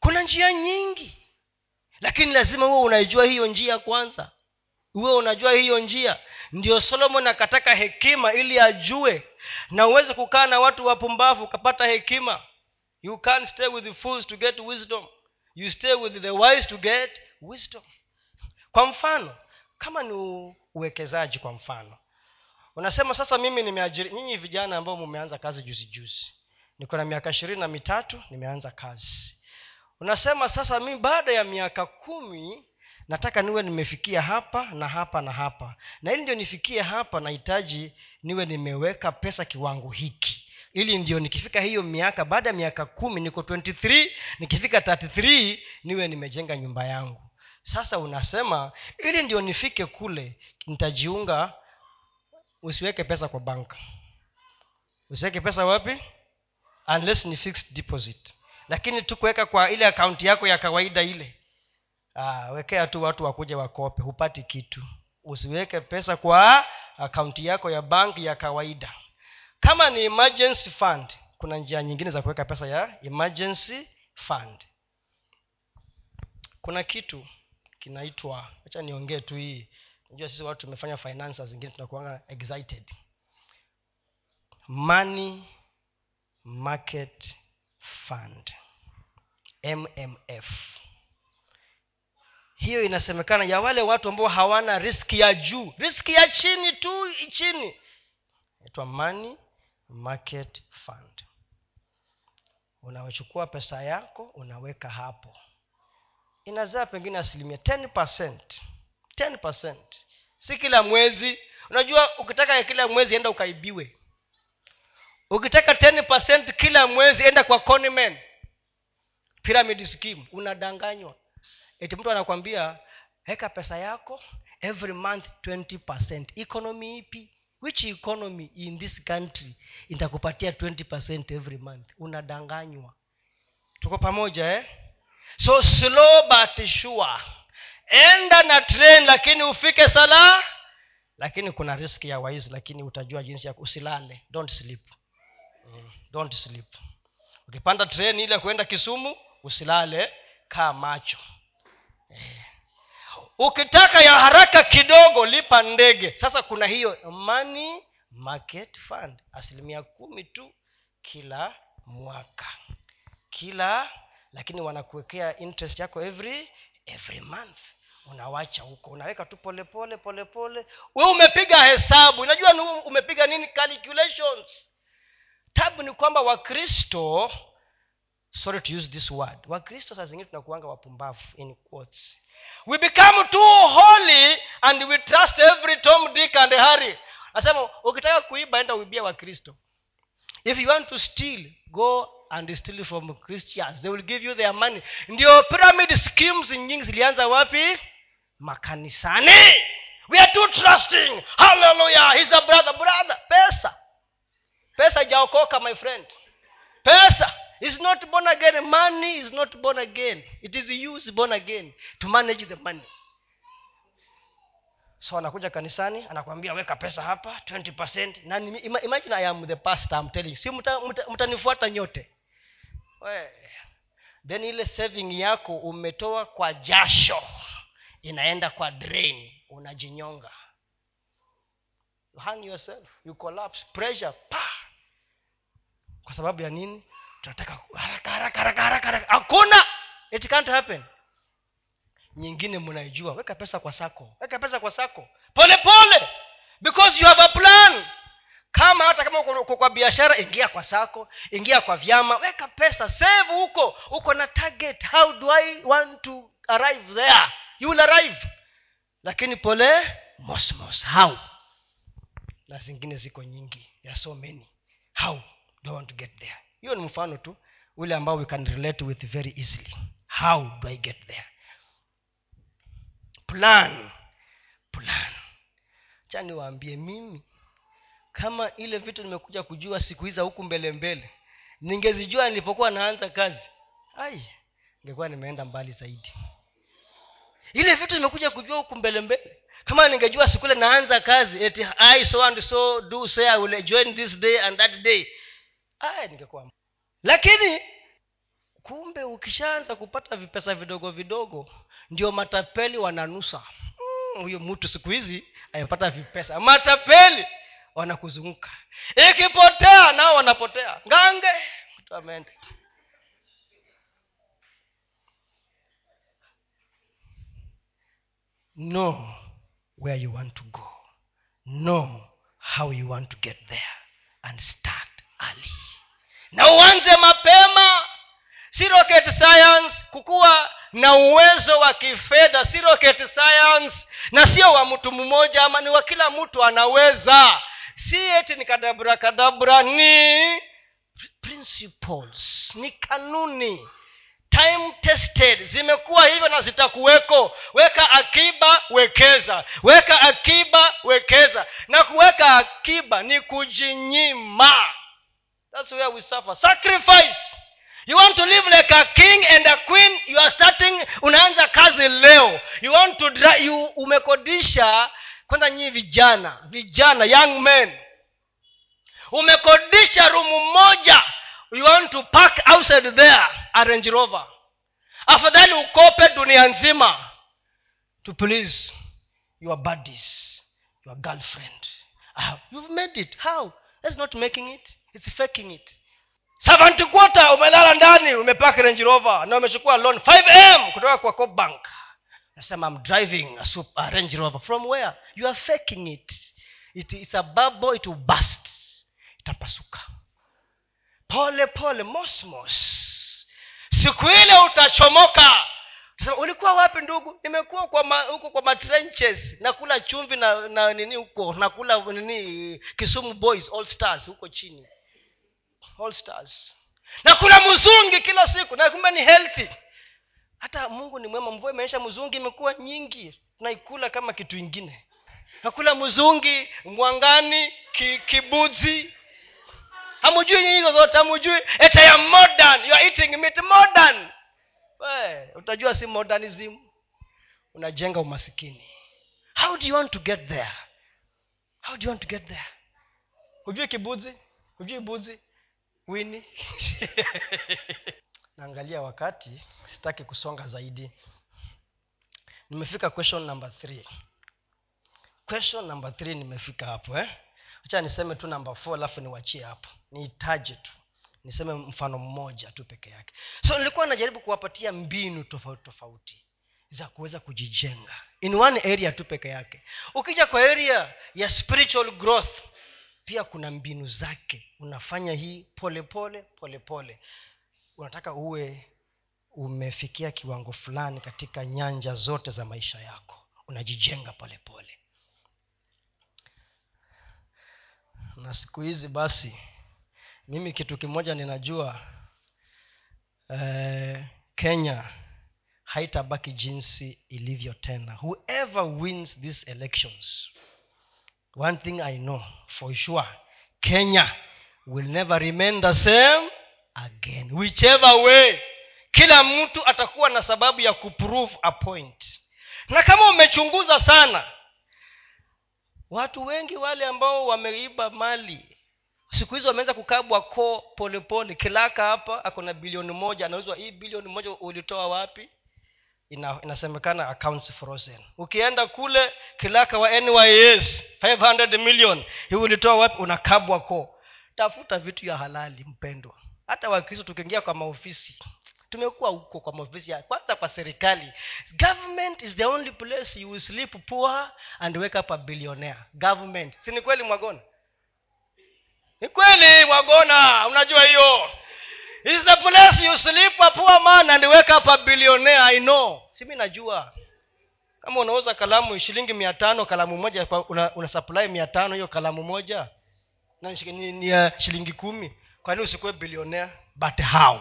Kuna njia nyingi. Lakini lazima huwe unaijua hiyo njia kwanza huwe unajua hiyo njia. Ndio solomon akataka hekima ili ajue. Na uweze kukaa na watu wapumbavu ukapata hekima. You can't stay with the fools to get wisdom. You stay with the wise to get wisdom. Kwa mfano kama ni uwekezaji kwa mfano. Unasema sasa mimi nimeajiri nyinyi vijana ambao mumeanza kazi juzi juzi. Niko na miaka ishirini na mitatu nimeanza kazi. Unasema sasa mi baada ya miaka kumi nataka niwe nimefikia hapa na hapa na hapa. Na ili ndio nifikie hapa nahitaji niwe nimeweka pesa kiwango hiki. Ili ndio nikifika hiyo miaka baada ya miaka kumi niko 23 nikifika 33 niwe nimejenga nyumba yangu. Sasa unasema ili ndio nifike kule nitajiunga usiweke pesa kwa bank. Usiweke pesa wapi? Unless ni fixed deposit. Lakini tu kwa ile akaunti yako ya kawaida ile Aa, wekea tu watu wakuja wakope hupati kitu. Usiweke pesa kwa akaunti yako ya banki ya kawaida. Kama ni emergency fund kuna njia nyingine za kuweka pesa ya emergency fund. Kuna kitu kinaitwa acha niongee tu hii. Najua sisi watu tumefanya finance zingine tunakuanga excited. Money market fund mmf hiyo inasemekana ya wale watu ambao hawana riski ya juu. Riski ya chini tu chini. Inaitwa money market fund. Unawechukua pesa yako unaweka hapo. Inazaa pengine asilimia 10 10 si kila mwezi. Unajua ukitaka kila mwezi enda ukaibiwe. Ukitaka 10 kila mwezi enda kwa conman pyramid scheme. Unadanganywa eti mtu anakwambia weka pesa yako every month 20 economy ipi? Which economy in this country itakupatia 20 every month? Unadanganywa. Tuko pamoja eh? so slow but sure. Enda na train lakini ufike sala lakini kuna riski ya waizi lakini utajua jinsi ya usilale. Don't sleep. Mm, don't sleep. Ukipanda train ile kuenda kisumu usilale. Kaa macho. Ukitaka ya haraka kidogo lipa ndege. Sasa kuna hiyo money market fund asilimia kumi tu kila mwaka. Kila lakini wanakuwekea interest yako every every month. Unawacha huko unaweka tu polepole polepole we umepiga hesabu. Unajua umepiga nini? Calculations. Tabu ni kwamba wakristo sorry to use this word. Wakristo saa zingine tunakuanga wapumbavu in quotes. We become too holy and we trust every tom dick and harry. Nasema ukitaka kuiba enda uibia wakristo if you want to steal go and steal from christians. They will give you their money. Ndio pyramid schemes nyingi zilianza wapi? Makanisani. We are too trusting. Hallelujah. He's a brother. Brother pesa. Pesa ijaokoka my friend. Pesa is not born again. Money is not born again. It is used born again. To manage the money. So anakuja kanisani anakwambia weka pesa hapa 20 na imagine i am the pastor I'm telling you. Si mtanifuata muta, nyote. We. then ile saving yako umetoa kwa jasho. Inaenda kwa drain. Unajinyonga. You hang yourself. You collapse. Pressure. Pa. Kwa sababu ya nini tunataka haraka haraka haraka haraka hakuna! It can't happen. Nyingine mnaijua weka pesa kwa sako weka pesa kwa sako. Pole pole! Because you have a plan. Kama hata kama uko kwa biashara ingia kwa sako ingia kwa vyama weka pesa save huko. Uko na target. How do i want to arrive there? You will arrive. Lakini pole mosmos how? Na zingine ziko nyingi. Ya so many. How do i want to get there hiyo ni mfano tu ule ambao we can relate with very easily. How do i get there? Plan. Plan. Cha niwaambie mimi kama ile vitu nimekuja kujua siku hiza huku mbele mbele ningezijua nilipokuwa naanza kazi ai ningekuwa nimeenda mbali zaidi. Ile vitu nimekuja kujua huku mbele mbele kama ningejua sikule naanza kazi eti i so and so do say i will join this day and that day ay ningekuwa lakini kumbe ukishaanza kupata vipesa vidogo vidogo ndio matapeli wananusa. Huyu huyo mm, mtu siku hizi amepata vipesa. Matapeli wanakuzunguka. Ikipotea nao wanapotea. Ngange mtu ameenda. Know where you want to go. Know how you want to get there. And start early na uanze mapema si rocket science kukuwa na uwezo wa kifedha si rocket science na sio wa mtu mmoja ama ni wa kila mtu anaweza. Si eti ni kadabra kadabra ni principles ni kanuni. Time tested zimekuwa hivyo na zitakuweko. Weka akiba wekeza. Weka akiba wekeza. Na kuweka akiba ni kujinyima thats where we suffer. Sacrifice. You want to live like a king and a queen you are starting unaanza kazi leo. You want to you umekodisha kwanza nyii vijana vijana young men. Umekodisha rumu moja you want to park outside there a range rover. Afadhali ukope dunia nzima to please your buddies your girlfriend. Uh, you've made it. How? That's not making it it's faking it. Seventy quarter umelala ndani umepaka range rover na umechukua loan 5m kutoka kwa cop bank. Nasema i'm driving a, super, range rover. From where? You are faking it, it it's a bubble it will burst itapasuka. Pole pole mosmos siku ile utachomoka. Sasa, ulikuwa wapi ndugu? Nimekuwa kwa ma, huko kwa matrenches. Nakula chumvi na, na nini huko? Nakula nini? Kisumu boys all stars huko chini all na nakula mzungi kila siku na kumbe ni healthy. Hata mungu ni mwema mvua imeisha mzungi imekuwa nyingi. Tunaikula kama kitu ingine. Nakula mzungi mwangani ki, kibuzi. Hamujui nyinyi hizo hamujui. Ete ya modern you are eating meat modern. We, utajua si modernism. Unajenga umasikini. How do you want to get there? How do you want to get there? Hujui kibuzi? Hujui buzi wini naangalia wakati sitaki kusonga zaidi. Nimefika question number three. Question number three nimefika hapo eh? acha niseme tu namba four alafu niwachie hapo. Nihitaji tu. Niseme mfano mmoja tu peke yake. So nilikuwa najaribu kuwapatia mbinu tofauti tofauti za kuweza kujijenga. In one area tu peke yake. Ukija kwa area ya spiritual growth pia kuna mbinu zake unafanya hii polepole polepole pole. unataka uwe umefikia kiwango fulani katika nyanja zote za maisha yako unajijenga polepole pole. na siku hizi basi mimi kitu kimoja ninajua eh, kenya haitabaki jinsi ilivyo tena whoever wins these elections one thing i know for sure kenya will never remain the same again. Whichever way kila mtu atakuwa na sababu ya kuprove a point. Na kama umechunguza sana watu wengi wale ambao wameiba mali siku hizi wameanza kukabwa koo polepole. Kilaka hapa ako na bilioni moja anauzwa hii bilioni moja ulitoa wapi Ina, inasemekana accounts frozen. Ukienda kule kilaka wa nys 500 million hii ulitoa wapi? Unakabwa ko tafuta vitu ya halali mpendwa. Hata wakristo tukiingia kwa maofisi tumekuwa huko kwa maofisi ya kwanza kwa serikali. Government is the only place you sleep poor and wake up a billionaire. Government. Si ni kweli mwagona? Ni kweli mwagona. Unajua hiyo is the place you sleep a poor man and wake up a billionaire? I know. Si mi najua. Kama unauza kalamu shilingi mia tano kalamu moja una, una supply mia tano hiyo kalamu moja na ni, ni uh, shilingi kumi kwani usikuwe billionaire? But how?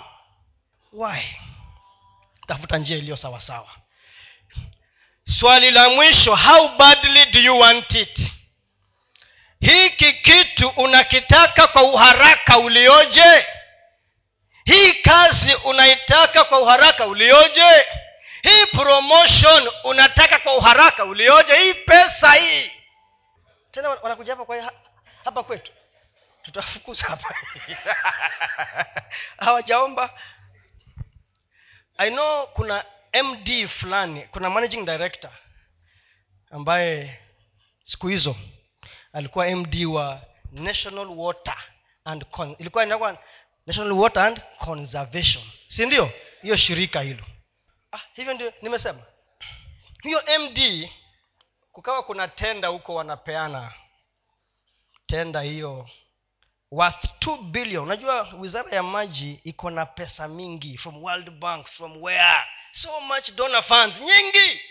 Why? Tafuta njia iliyo sawasawa swali la mwisho how badly do you want it? Hiki kitu unakitaka kwa uharaka ulioje hii kazi unaitaka kwa uharaka ulioje? Hii promotion unataka kwa uharaka ulioje? Hii pesa hii. Tena wanakuja hapa kwa hapa kwetu. Tutafukuza hapa. Hawajaomba. I know kuna md fulani kuna managing director ambaye siku hizo alikuwa md wa national water and ilikuwa inakuwa national water and conservation. Si ndio? Hiyo shirika hilo. Ah, hivyo ndio nimesema. Hiyo md kukawa kuna tenda huko wanapeana. Tenda hiyo worth 2 billion. Unajua wizara ya maji iko na pesa mingi from world bank from where? So much donor funds nyingi.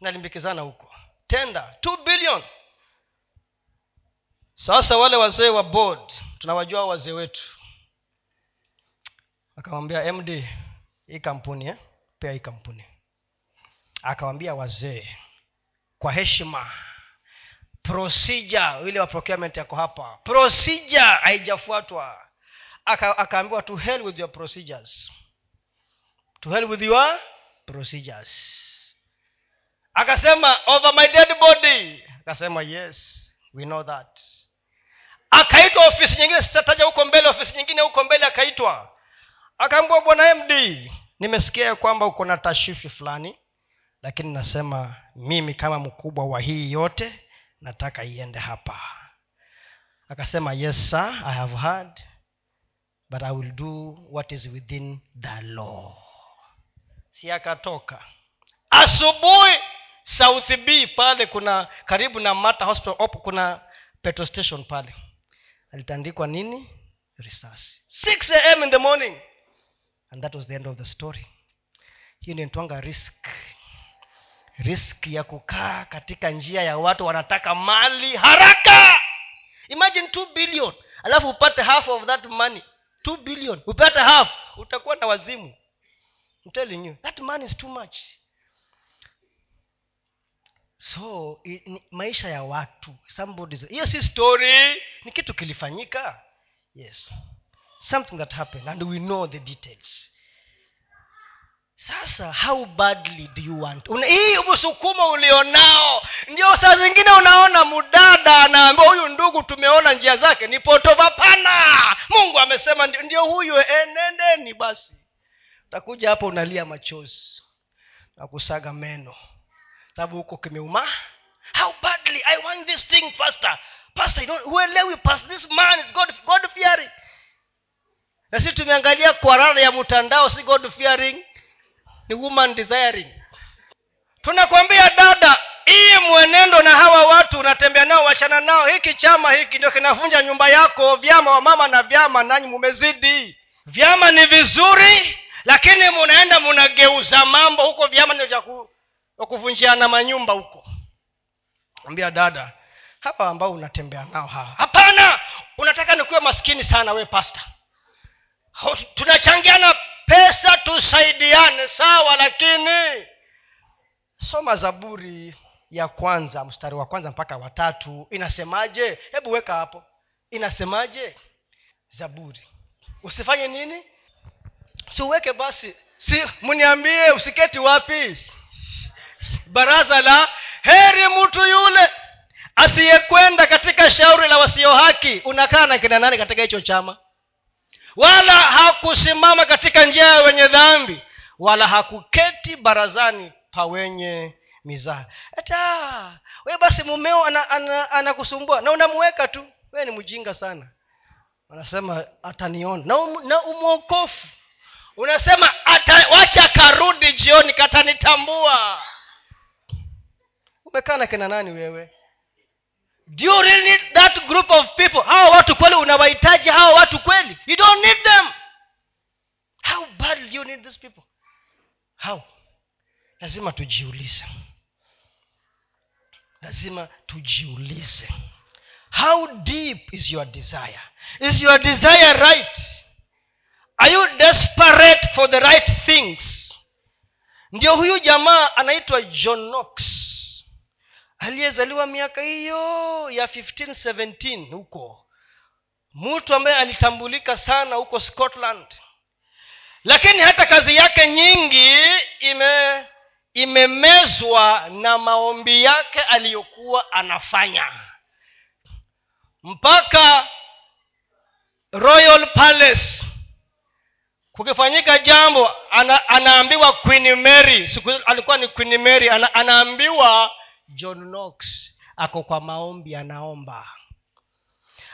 Nalimbikizana huko. Tenda 2 billion. Sasa wale wazee wa board tunawajua wazee wetu akamwambia md hii kampuni eh? pea hii kampuni. Akawambia wazee kwa heshima procedure ile wa procurement yako hapa procedure haijafuatwa. Akaambiwa to hell with your procedures. To hell with your procedures. Akasema over my dead body. Akasema yes we know that. Akaitwa ofisi nyingine sitataja huko mbele ofisi nyingine huko mbele akaitwa akaambua bwana md nimesikia kwamba uko na tashifi fulani lakini nasema mimi kama mkubwa wa hii yote nataka iende hapa. Akasema yes sir i have heard but i will do what is within the law. Si akatoka. Asubuhi south b pale kuna karibu na mata hospital op, kuna petrol station pale. Alitandikwa nini? Risasi. 6 am in the morning and that was the end of the story. Hiyo nitwanga risk. Risk ya kukaa katika njia ya watu wanataka mali haraka. Imagine two billion. Alafu upate half of that money. Two billion. Upate half utakuwa na wazimu. I'm telling you that money is too much. So i, maisha ya watu. Hiyo si story. Ni kitu kilifanyika. Yes something that happened and we know the details. Sasa how badly do you want? Hii msukumo ulionao ndio saa zingine unaona mudada anaambia huyu ndugu tumeona njia zake ni potova pana. Mungu amesema ndio, huyu enendeni eh, basi. Utakuja hapo unalia machozi na kusaga meno. Sababu huko kimeuma. How badly i want this thing faster. Pastor huelewi past this man is god, god fearing na sisi tumeangalia kwarara ya mtandao si god fearing? Ni woman desiring. Tunakwambia dada hii mwenendo na hawa watu unatembea nao wachana nao hiki chama hiki ndio kinavunja nyumba yako vyama wa mama na vyama nanyi mumezidi. Vyama ni vizuri lakini munaenda munageuza mambo huko vyama ndio vya kuvunjiana manyumba huko. Ambia dada hapa ambao unatembea nao hawa. Hapana unataka nikuwe maskini sana we pasta tunachangiana pesa tusaidiane sawa lakini soma zaburi ya kwanza mstari wa kwanza mpaka watatu inasemaje? Hebu weka hapo. Inasemaje? Zaburi. Usifanye nini? Siuweke basi. Si mniambie usiketi wapi? Baraza la heri mtu yule asiyekwenda katika shauri la wasio haki. Unakaa na kina nani katika hicho chama wala hakusimama katika njia ya wenye dhambi. Wala hakuketi barazani pa wenye mizaa hata we basi mumeo anakusumbua ana, ana, ana na unamuweka tu. Wee ni mjinga sana. Anasema ataniona. Na, um, na umwokofu unasema ata, wacha karudi jioni katanitambua. Umekaa na kina nani wewe do you really need that group of people hawa watu kweli unawahitaji hawa watu kweli? You don't need them. How bad do you need these people? How? Lazima tujiulize. Lazima tujiulize. How deep is your desire? Is your desire right? Are you desperate for the right things? Ndio huyu jamaa anaitwa john knox aliyezaliwa miaka hiyo ya 1517 huko. Mtu ambaye alitambulika sana huko scotland. Lakini hata kazi yake nyingi ime imemezwa na maombi yake aliyokuwa anafanya. Mpaka royal palace kukifanyika jambo ana, anaambiwa queen mary. Siku alikuwa ni queen mary. Ana, anaambiwa john knox ako kwa maombi anaomba.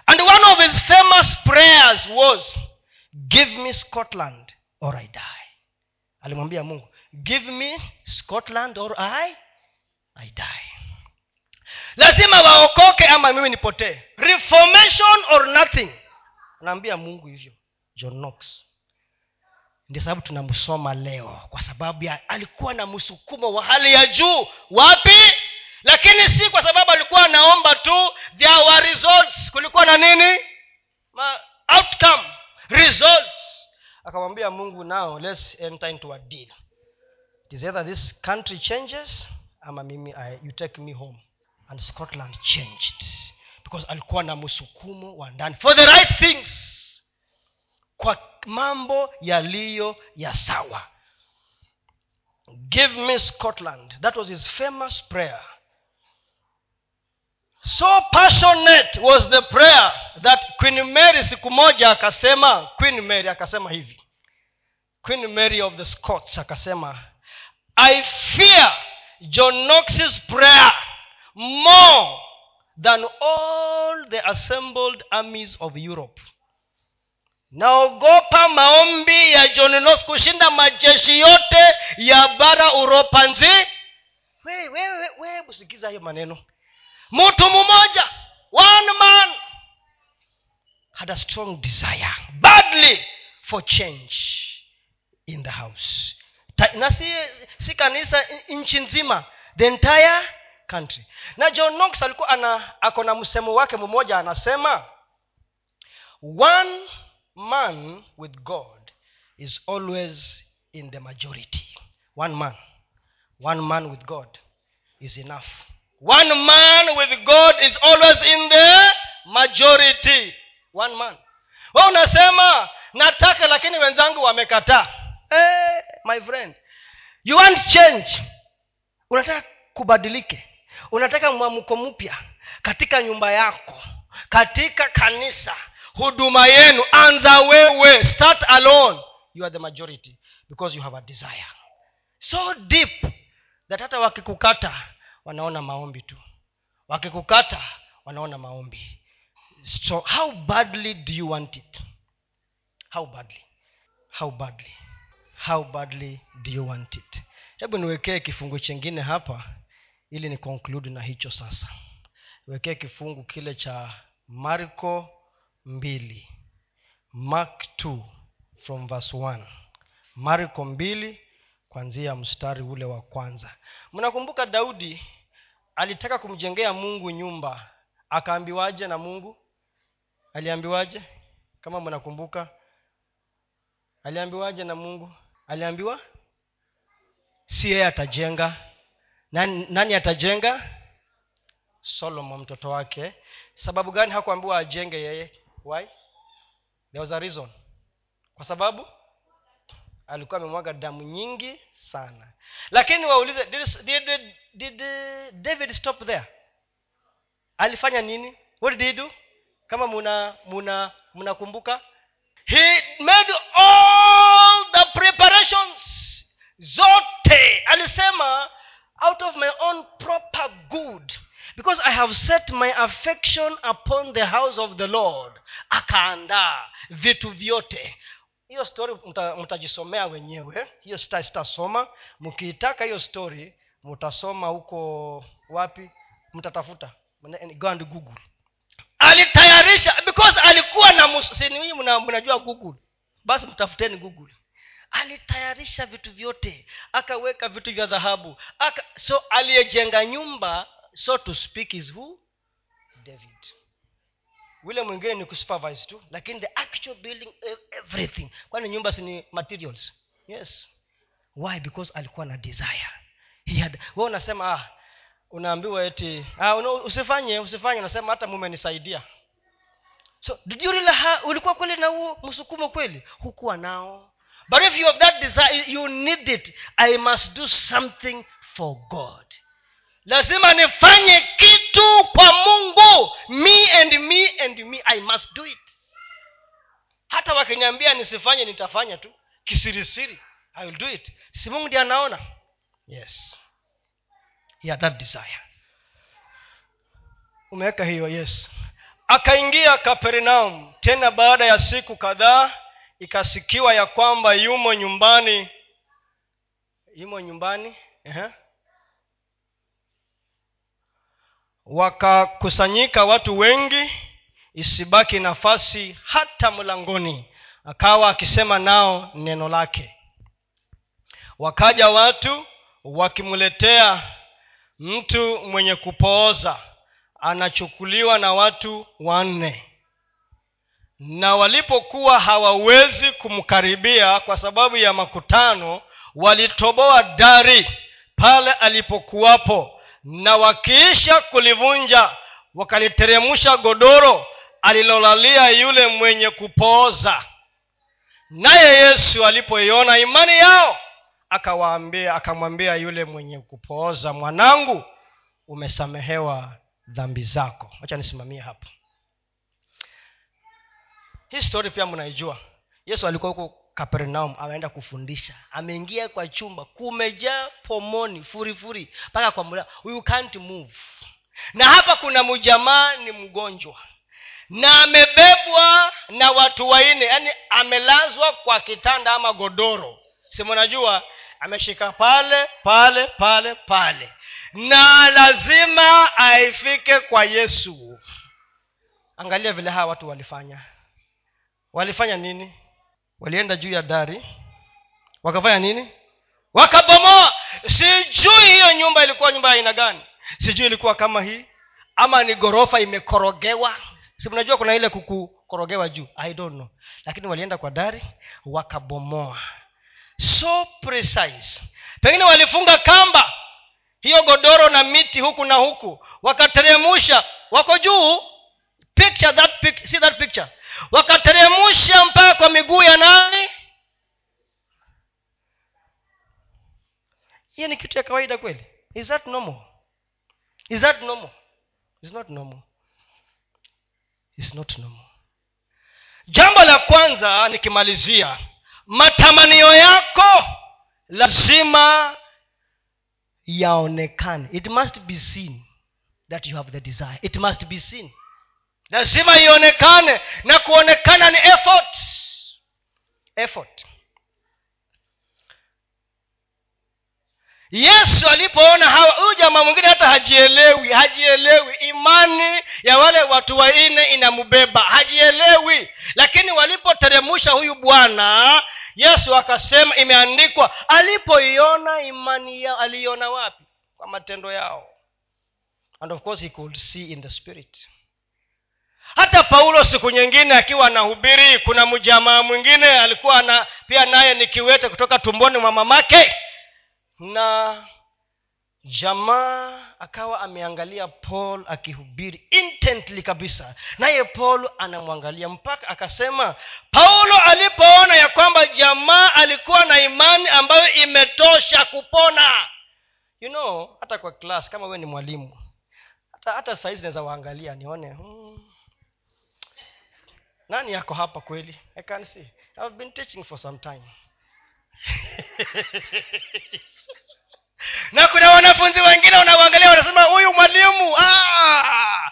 And one of his famous prayers was give me scotland or i die. Alimwambia mungu give me scotland or i i die. Lazima waokoke ama mimi nipotee. Reformation or nothing. Anaambia mungu hivyo john knox. Ndio sababu tunamsoma leo kwa sababu ya alikuwa na msukumo wa hali ya juu. Wapi lakini si kwa sababu alikuwa anaomba tu there results. Kulikuwa na nini? Ma, outcome results. Akamwambia mungu now let's enter into a deal. It is either this country changes ama mimi I, you take me home. And scotland changed. Because alikuwa na msukumo wa ndani. For the right things. Kwa mambo yaliyo ya sawa. Give me scotland. That was his famous prayer so passionate was the prayer that queen mary siku moja akasema queen mary akasema hivi. Queen mary of the scots akasema i fear john knox's prayer more than all the assembled armies of europe. Naogopa maombi ya john knox kushinda majeshi yote ya bara uropa nzi. Wewe we, usikiza hiyo maneno mtu mmoja one man had a strong desire badly for change in the house. Na si, si kanisa nchi nzima the entire country. Na john knox alikuwa ana ako na msemo wake mmoja anasema one man with god is always in the majority. One man. One man with god is enough one man with god is always in the majority. One man. We unasema nataka lakini wenzangu wamekataa. Hey, my friend. You want change. Unataka kubadilike. Unataka mwamko mpya katika nyumba yako katika kanisa. Huduma yenu anza wewe. Start alone. You are the majority because you have a desire. So deep that hata wakikukata wanaona maombi tu. Wakikukata wanaona maombi. So how badly do you want it? How badly? How badly? How badly do you want it? Hebu niwekee kifungu chingine hapa ili ni conclude na hicho sasa. Wekee kifungu kile cha marko mbili. Mark 2 from verse 1 marko mbili kwanzia mstari ule wa kwanza. Mnakumbuka daudi alitaka kumjengea mungu nyumba. Akaambiwaje na mungu? Aliambiwaje kama mnakumbuka. Aliambiwaje na mungu? Aliambiwa si yeye atajenga. Nani, nani atajenga? Solomo mtoto wake. Sababu gani hakuambiwa ajenge yeye? Why? There was a reason. Kwa sababu alikuwa amemwaga damu nyingi sana. Lakini waulize did, did, did, did david stop there? Alifanya nini? What did he do? Kama muna muna mnakumbuka he made all the preparations zote. Alisema out of my own proper good. Because i have set my affection upon the house of the lord. Akaandaa vitu vyote hiyo story mtajisomea wenyewe. Hiyo sitasoma. Mkiitaka hiyo story mtasoma huko wapi? Mtatafuta. Go and google. Alitayarisha because alikuwa na msinii mnajua google. Basi mtafuteni google. Alitayarisha vitu vyote. Akaweka vitu vya dhahabu. Aka so aliyejenga nyumba so to speak is who? David yule mwingine ni kusupervise tu lakini the actual building everything. Kwani nyumba sini materials? Yes. Why? Because alikuwa na desire. He had we unasema ah unaambiwa eti ah, una, usifanye usifanye. Unasema hata mumenisaidia so did you really ha, ulikuwa kweli na huo msukumo kweli? Hukuwa nao. But if you have that desire you need it. I must do something for god lazima nifanye kitu kwa mungu. Me and me and me i must do it. Hata wakiniambia nisifanye nitafanya tu. Kisirisiri i will do it. Si mungu ndiye anaona? Yes. Yeah, that desire. Umeweka hiyo yes. Akaingia kapernaum tena baada ya siku kadhaa ikasikiwa ya kwamba yumo nyumbani. Yumo nyumbani? Uh-huh. Wakakusanyika watu wengi isibaki nafasi hata mlangoni akawa akisema nao neno lake. Wakaja watu wakimletea mtu mwenye kupooza anachukuliwa na watu wanne. Na walipokuwa hawawezi kumkaribia kwa sababu ya makutano walitoboa dari pale alipokuwapo na wakiisha kulivunja wakaliteremsha godoro alilolalia yule mwenye kupooza. Naye yesu alipoiona imani yao akawaambia akamwambia yule mwenye kupooza mwanangu umesamehewa dhambi zako. Wacha nisimamie hapa hii story pia mnaijua. Yesu alikuwa huko kapernaum ameenda kufundisha. Ameingia kwa chumba kumejaa pomoni furifuri mpaka kwa mula you can't move. Na hapa kuna mjamaa ni mgonjwa. Na amebebwa na watu waine yaani amelazwa kwa kitanda ama godoro. Simunajua ameshika pale pale pale pale. Na lazima aifike kwa yesu. Angalia vile hawa watu walifanya. Walifanya nini walienda juu ya dari. Wakafanya nini? Wakabomoa. Sijui hiyo nyumba ilikuwa nyumba ya aina gani. Sijui ilikuwa kama hii. Ama ni ghorofa imekorogewa. Si mnajua kuna ile kukukorogewa juu? I don't know. Lakini walienda kwa dari wakabomoa. So precise. Pengine walifunga kamba. Hiyo godoro na miti huku na huku. Wakateremusha wako juu. Picture that pic- see that picture wakateremusha mpaka kwa miguu ya nani? Hiyo ni kitu ya kawaida kweli. Is that normal? Is that normal? Is not normal. Is not normal. Jambo la kwanza nikimalizia matamanio yako lazima yaonekane. It must be seen that you have the desire. It must be seen lazima ionekane na kuonekana ni effort. Effort. Yesu alipoona hawa huyu jamaa mwingine hata hajielewi hajielewi. Imani ya wale watu wanne inambeba hajielewi. Lakini walipoteremusha huyu bwana yesu akasema imeandikwa alipoiona imani yao aliiona wapi? Kwa matendo yao. And of course he could see in the spirit hata paulo siku nyingine akiwa anahubiri kuna mjamaa mwingine alikuwa na pia naye ni kiwete kutoka tumboni mwa mamake. Na jamaa akawa ameangalia paul akihubiri intently kabisa. Naye paul anamwangalia mpaka akasema paulo alipoona ya kwamba jamaa alikuwa na imani ambayo imetosha kupona. You know hata kwa class kama huwe ni mwalimu hata hata sahizi naweza waangalia nione hmm. Nani yako hapa kweli? I can see. I've been teaching for some time. Na kuna wanafunzi wengine wanaangalia wanasema huyu mwalimu ah!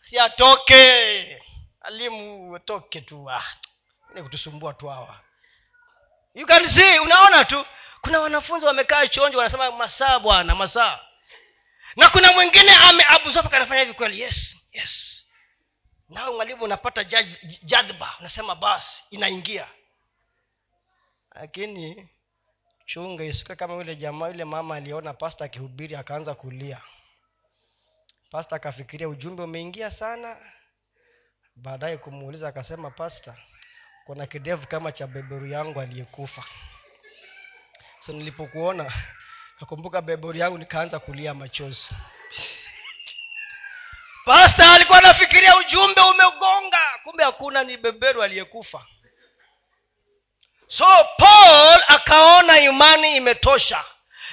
si atoke alimu atoke tu ah. ni kutusumbua tu hawa. You can see unaona tu kuna wanafunzi wamekaa chonjo wanasema masaa bwana masaa. Na kuna mwingine ameabuzapa anafanya hivi kweli. Yes yes nawe mwalimu unapata jadhba unasema basi inaingia. Lakini chunga isikuwe kama yule jamaa yule mama aliona pasta akihubiri akaanza kulia. Pasta akafikiria ujumbe umeingia sana. Baadaye kumuuliza akasema pasta kuna kidevu kama cha beberu yangu aliyekufa. So nilipokuona nakumbuka beberu yangu nikaanza kulia machozi pasta alikuwa anafikiria ujumbe umegonga. Kumbe hakuna ni beberu aliyekufa. So paul akaona imani imetosha.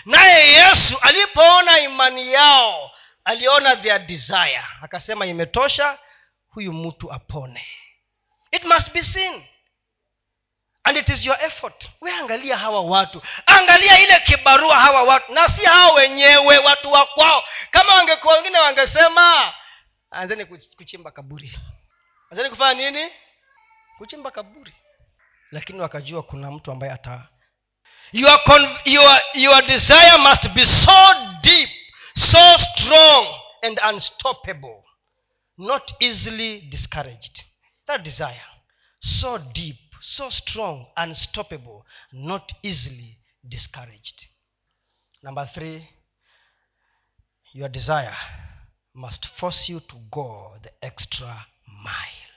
Naye yesu alipoona imani yao aliona their desire. Akasema imetosha huyu mtu apone. It must be seen. And it is your effort. We angalia hawa watu. Angalia ile kibarua hawa watu. Na si hawa wenyewe watu wa kwao. Kama wangekuwa wengine wangesema anzeni kuchimba kaburi. Anzeni kufanya nini? Kuchimba kaburi. Lakini wakajua kuna mtu ambaye ata your, con- your, your desire must be so deep so strong and unstoppable. Not easily discouraged. That desire so deep so strong unstoppable not easily discouraged. Number three your desire must force you to go the extra mile.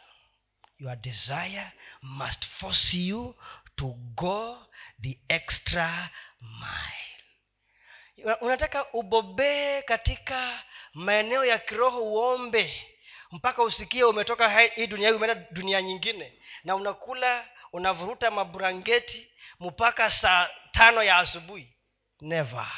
Your desire must force you to go the extra mile. Unataka ubobee katika maeneo ya kiroho uombe mpaka usikie umetoka hii dunia hii umeenda dunia nyingine na unakula unavuruta maburangeti mpaka saa tano ya asubuhi. Never never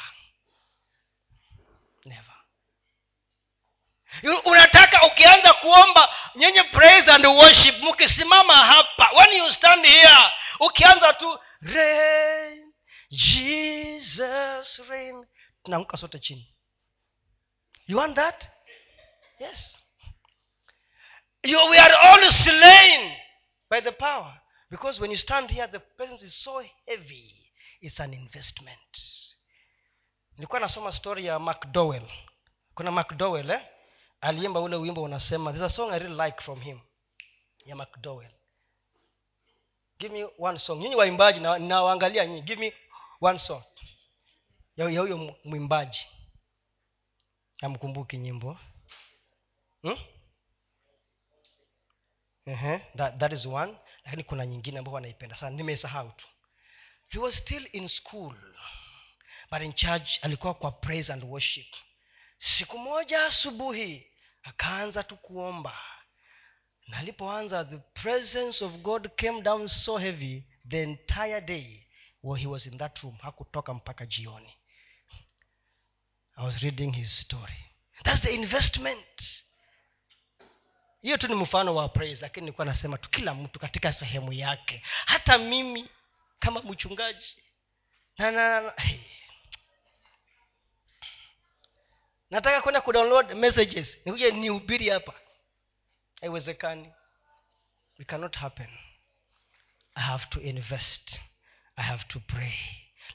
unataka ukianza kuomba nyenye praise and worship mkisimama hapa when you stand here ukianza tu rain jesus rain. Tunaanguka sote chini. You want that? Yes. You, we are all slain by the power because when you stand here the presence is so heavy it's an investment. Nilikuwa nasoma story ya mcdowell kuna mcdowell eh? Aliimba ule wimbo unasema there's a song i really like from him ya mcdowell give me one song. Nyinyi waimbaji nawaangalia nyinyi. Give me one song. Ya huyo mwimbaji. Amkumbuki nyimbo. Hmm? uh-huh. that, that is one. Lakini kuna nyingine ambayo wanaipenda sana. Nimesahau tu. He was still in school but in church alikuwa kwa praise and worship. Siku moja asubuhi akaanza tu kuomba. Na alipoanza the presence of god came down so heavy the entire day while he was in that room hakutoka mpaka jioni. I was reading his story. Thats the investment. Hiyo tu ni mfano wa praise lakini nilikuwa nasema tu kila mtu katika sehemu yake. Hata mimi kama mchungaji. Na, na, na, hey. Nataka kwenda kudownload messages. Nikuje nihubiri hapa. Haiwezekani. It cannot happen. I have to invest. I have to pray.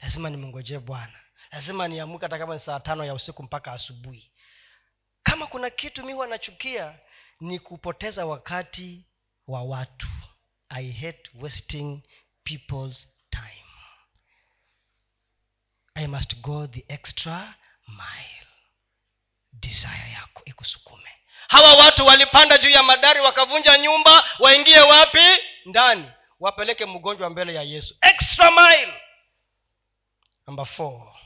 Lazima nimngojee bwana. Lazima niamuke hata kama ni saa tano ya usiku mpaka asubuhi. Kama kuna kitu mi huwa ni kupoteza wakati wa watu. I hate wasting people's time. I must go the extra mile desire yako ikusukume. Hawa watu walipanda juu ya madari wakavunja nyumba waingie wapi? Ndani. Wapeleke mgonjwa mbele ya yesu. Extra mile. Number four.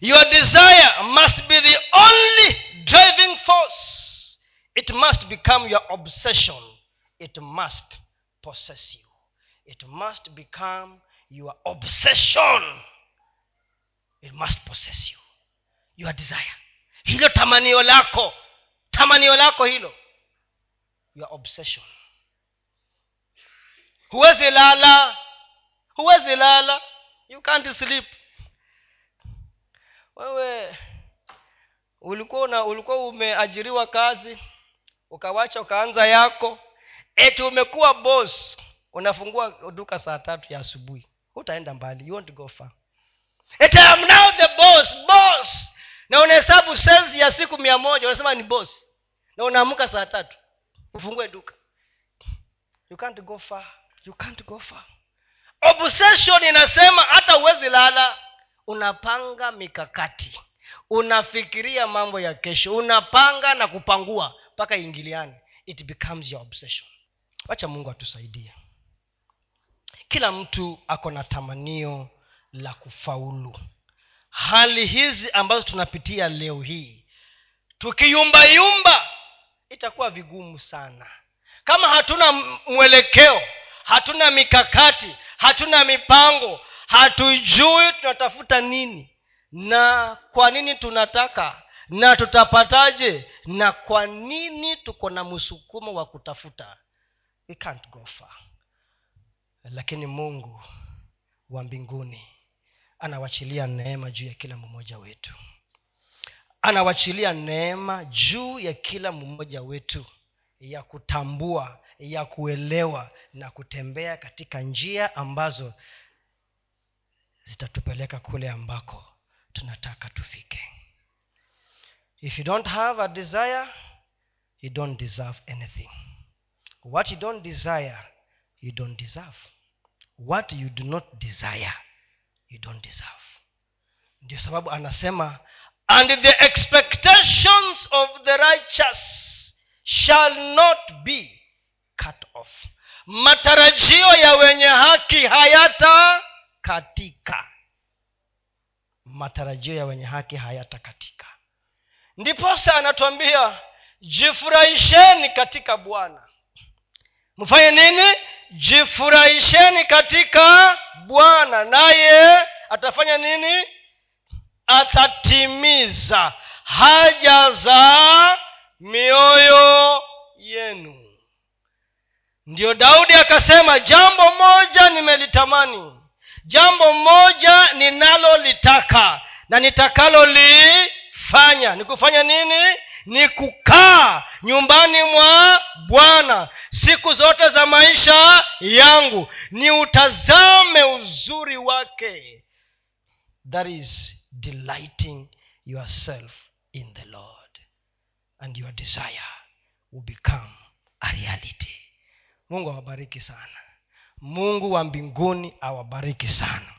Your desire must be the only driving force. It must become your obsession. It must possess you. It must become your obsession. It must possess you your desire. Hilo tamanio lako tamanio lako hilo your obsession. Huwezi lala huwezi lala you can't sleep. Wewe ulikuwa ulikuwa umeajiriwa kazi ukawacha ukaanza yako eti umekuwa boss unafungua duka saa tatu ya asubuhi. Utaenda mbali you won't go far. Eti I'm now the boss boss na unahesabu sales ya siku mia moja unasema ni bos na unaamka saa tatu ufungue duka. You can't go far you can't go far. Obsession inasema hata uwezi lala. Unapanga mikakati unafikiria mambo ya kesho unapanga na kupangua mpaka ingiliani it becomes your obsession. Wacha mungu atusaidie. Kila mtu ako na tamanio la kufaulu hali hizi ambazo tunapitia leo hii. Tukiyumbayumba itakuwa vigumu sana. Kama hatuna mwelekeo hatuna mikakati hatuna mipango hatujui tunatafuta nini na kwa nini tunataka na tutapataje na kwa nini tuko na msukumo wa kutafuta. We can't go far. Lakini mungu wa mbinguni anawachilia neema juu ya kila mmoja wetu. Anawachilia neema juu ya kila mmoja wetu ya kutambua ya kuelewa na kutembea katika njia ambazo zitatupeleka kule ambako tunataka tufike. If you don't have a desire you don't deserve anything. What you don't desire you don't deserve. What you do not desire you don't deserve. Ndio sababu anasema and the expectations of the righteous shall not be cut off. Matarajio ya wenye haki hayatakatika. Matarajio ya wenye haki hayatakatika. Ndiposa anatuambia jifurahisheni katika bwana. Mfanye nini jifurahisheni katika bwana naye atafanya nini? Atatimiza haja za mioyo yenu. Ndiyo daudi akasema jambo moja nimelitamani jambo moja ninalolitaka na nitakalolifanya. Ni kufanya nini ni kukaa nyumbani mwa bwana siku zote za maisha yangu. Ni utazame uzuri wake. That is delighting yourself in the lord. And your desire will become a reality. Mungu awabariki sana. Mungu wa mbinguni awabariki sana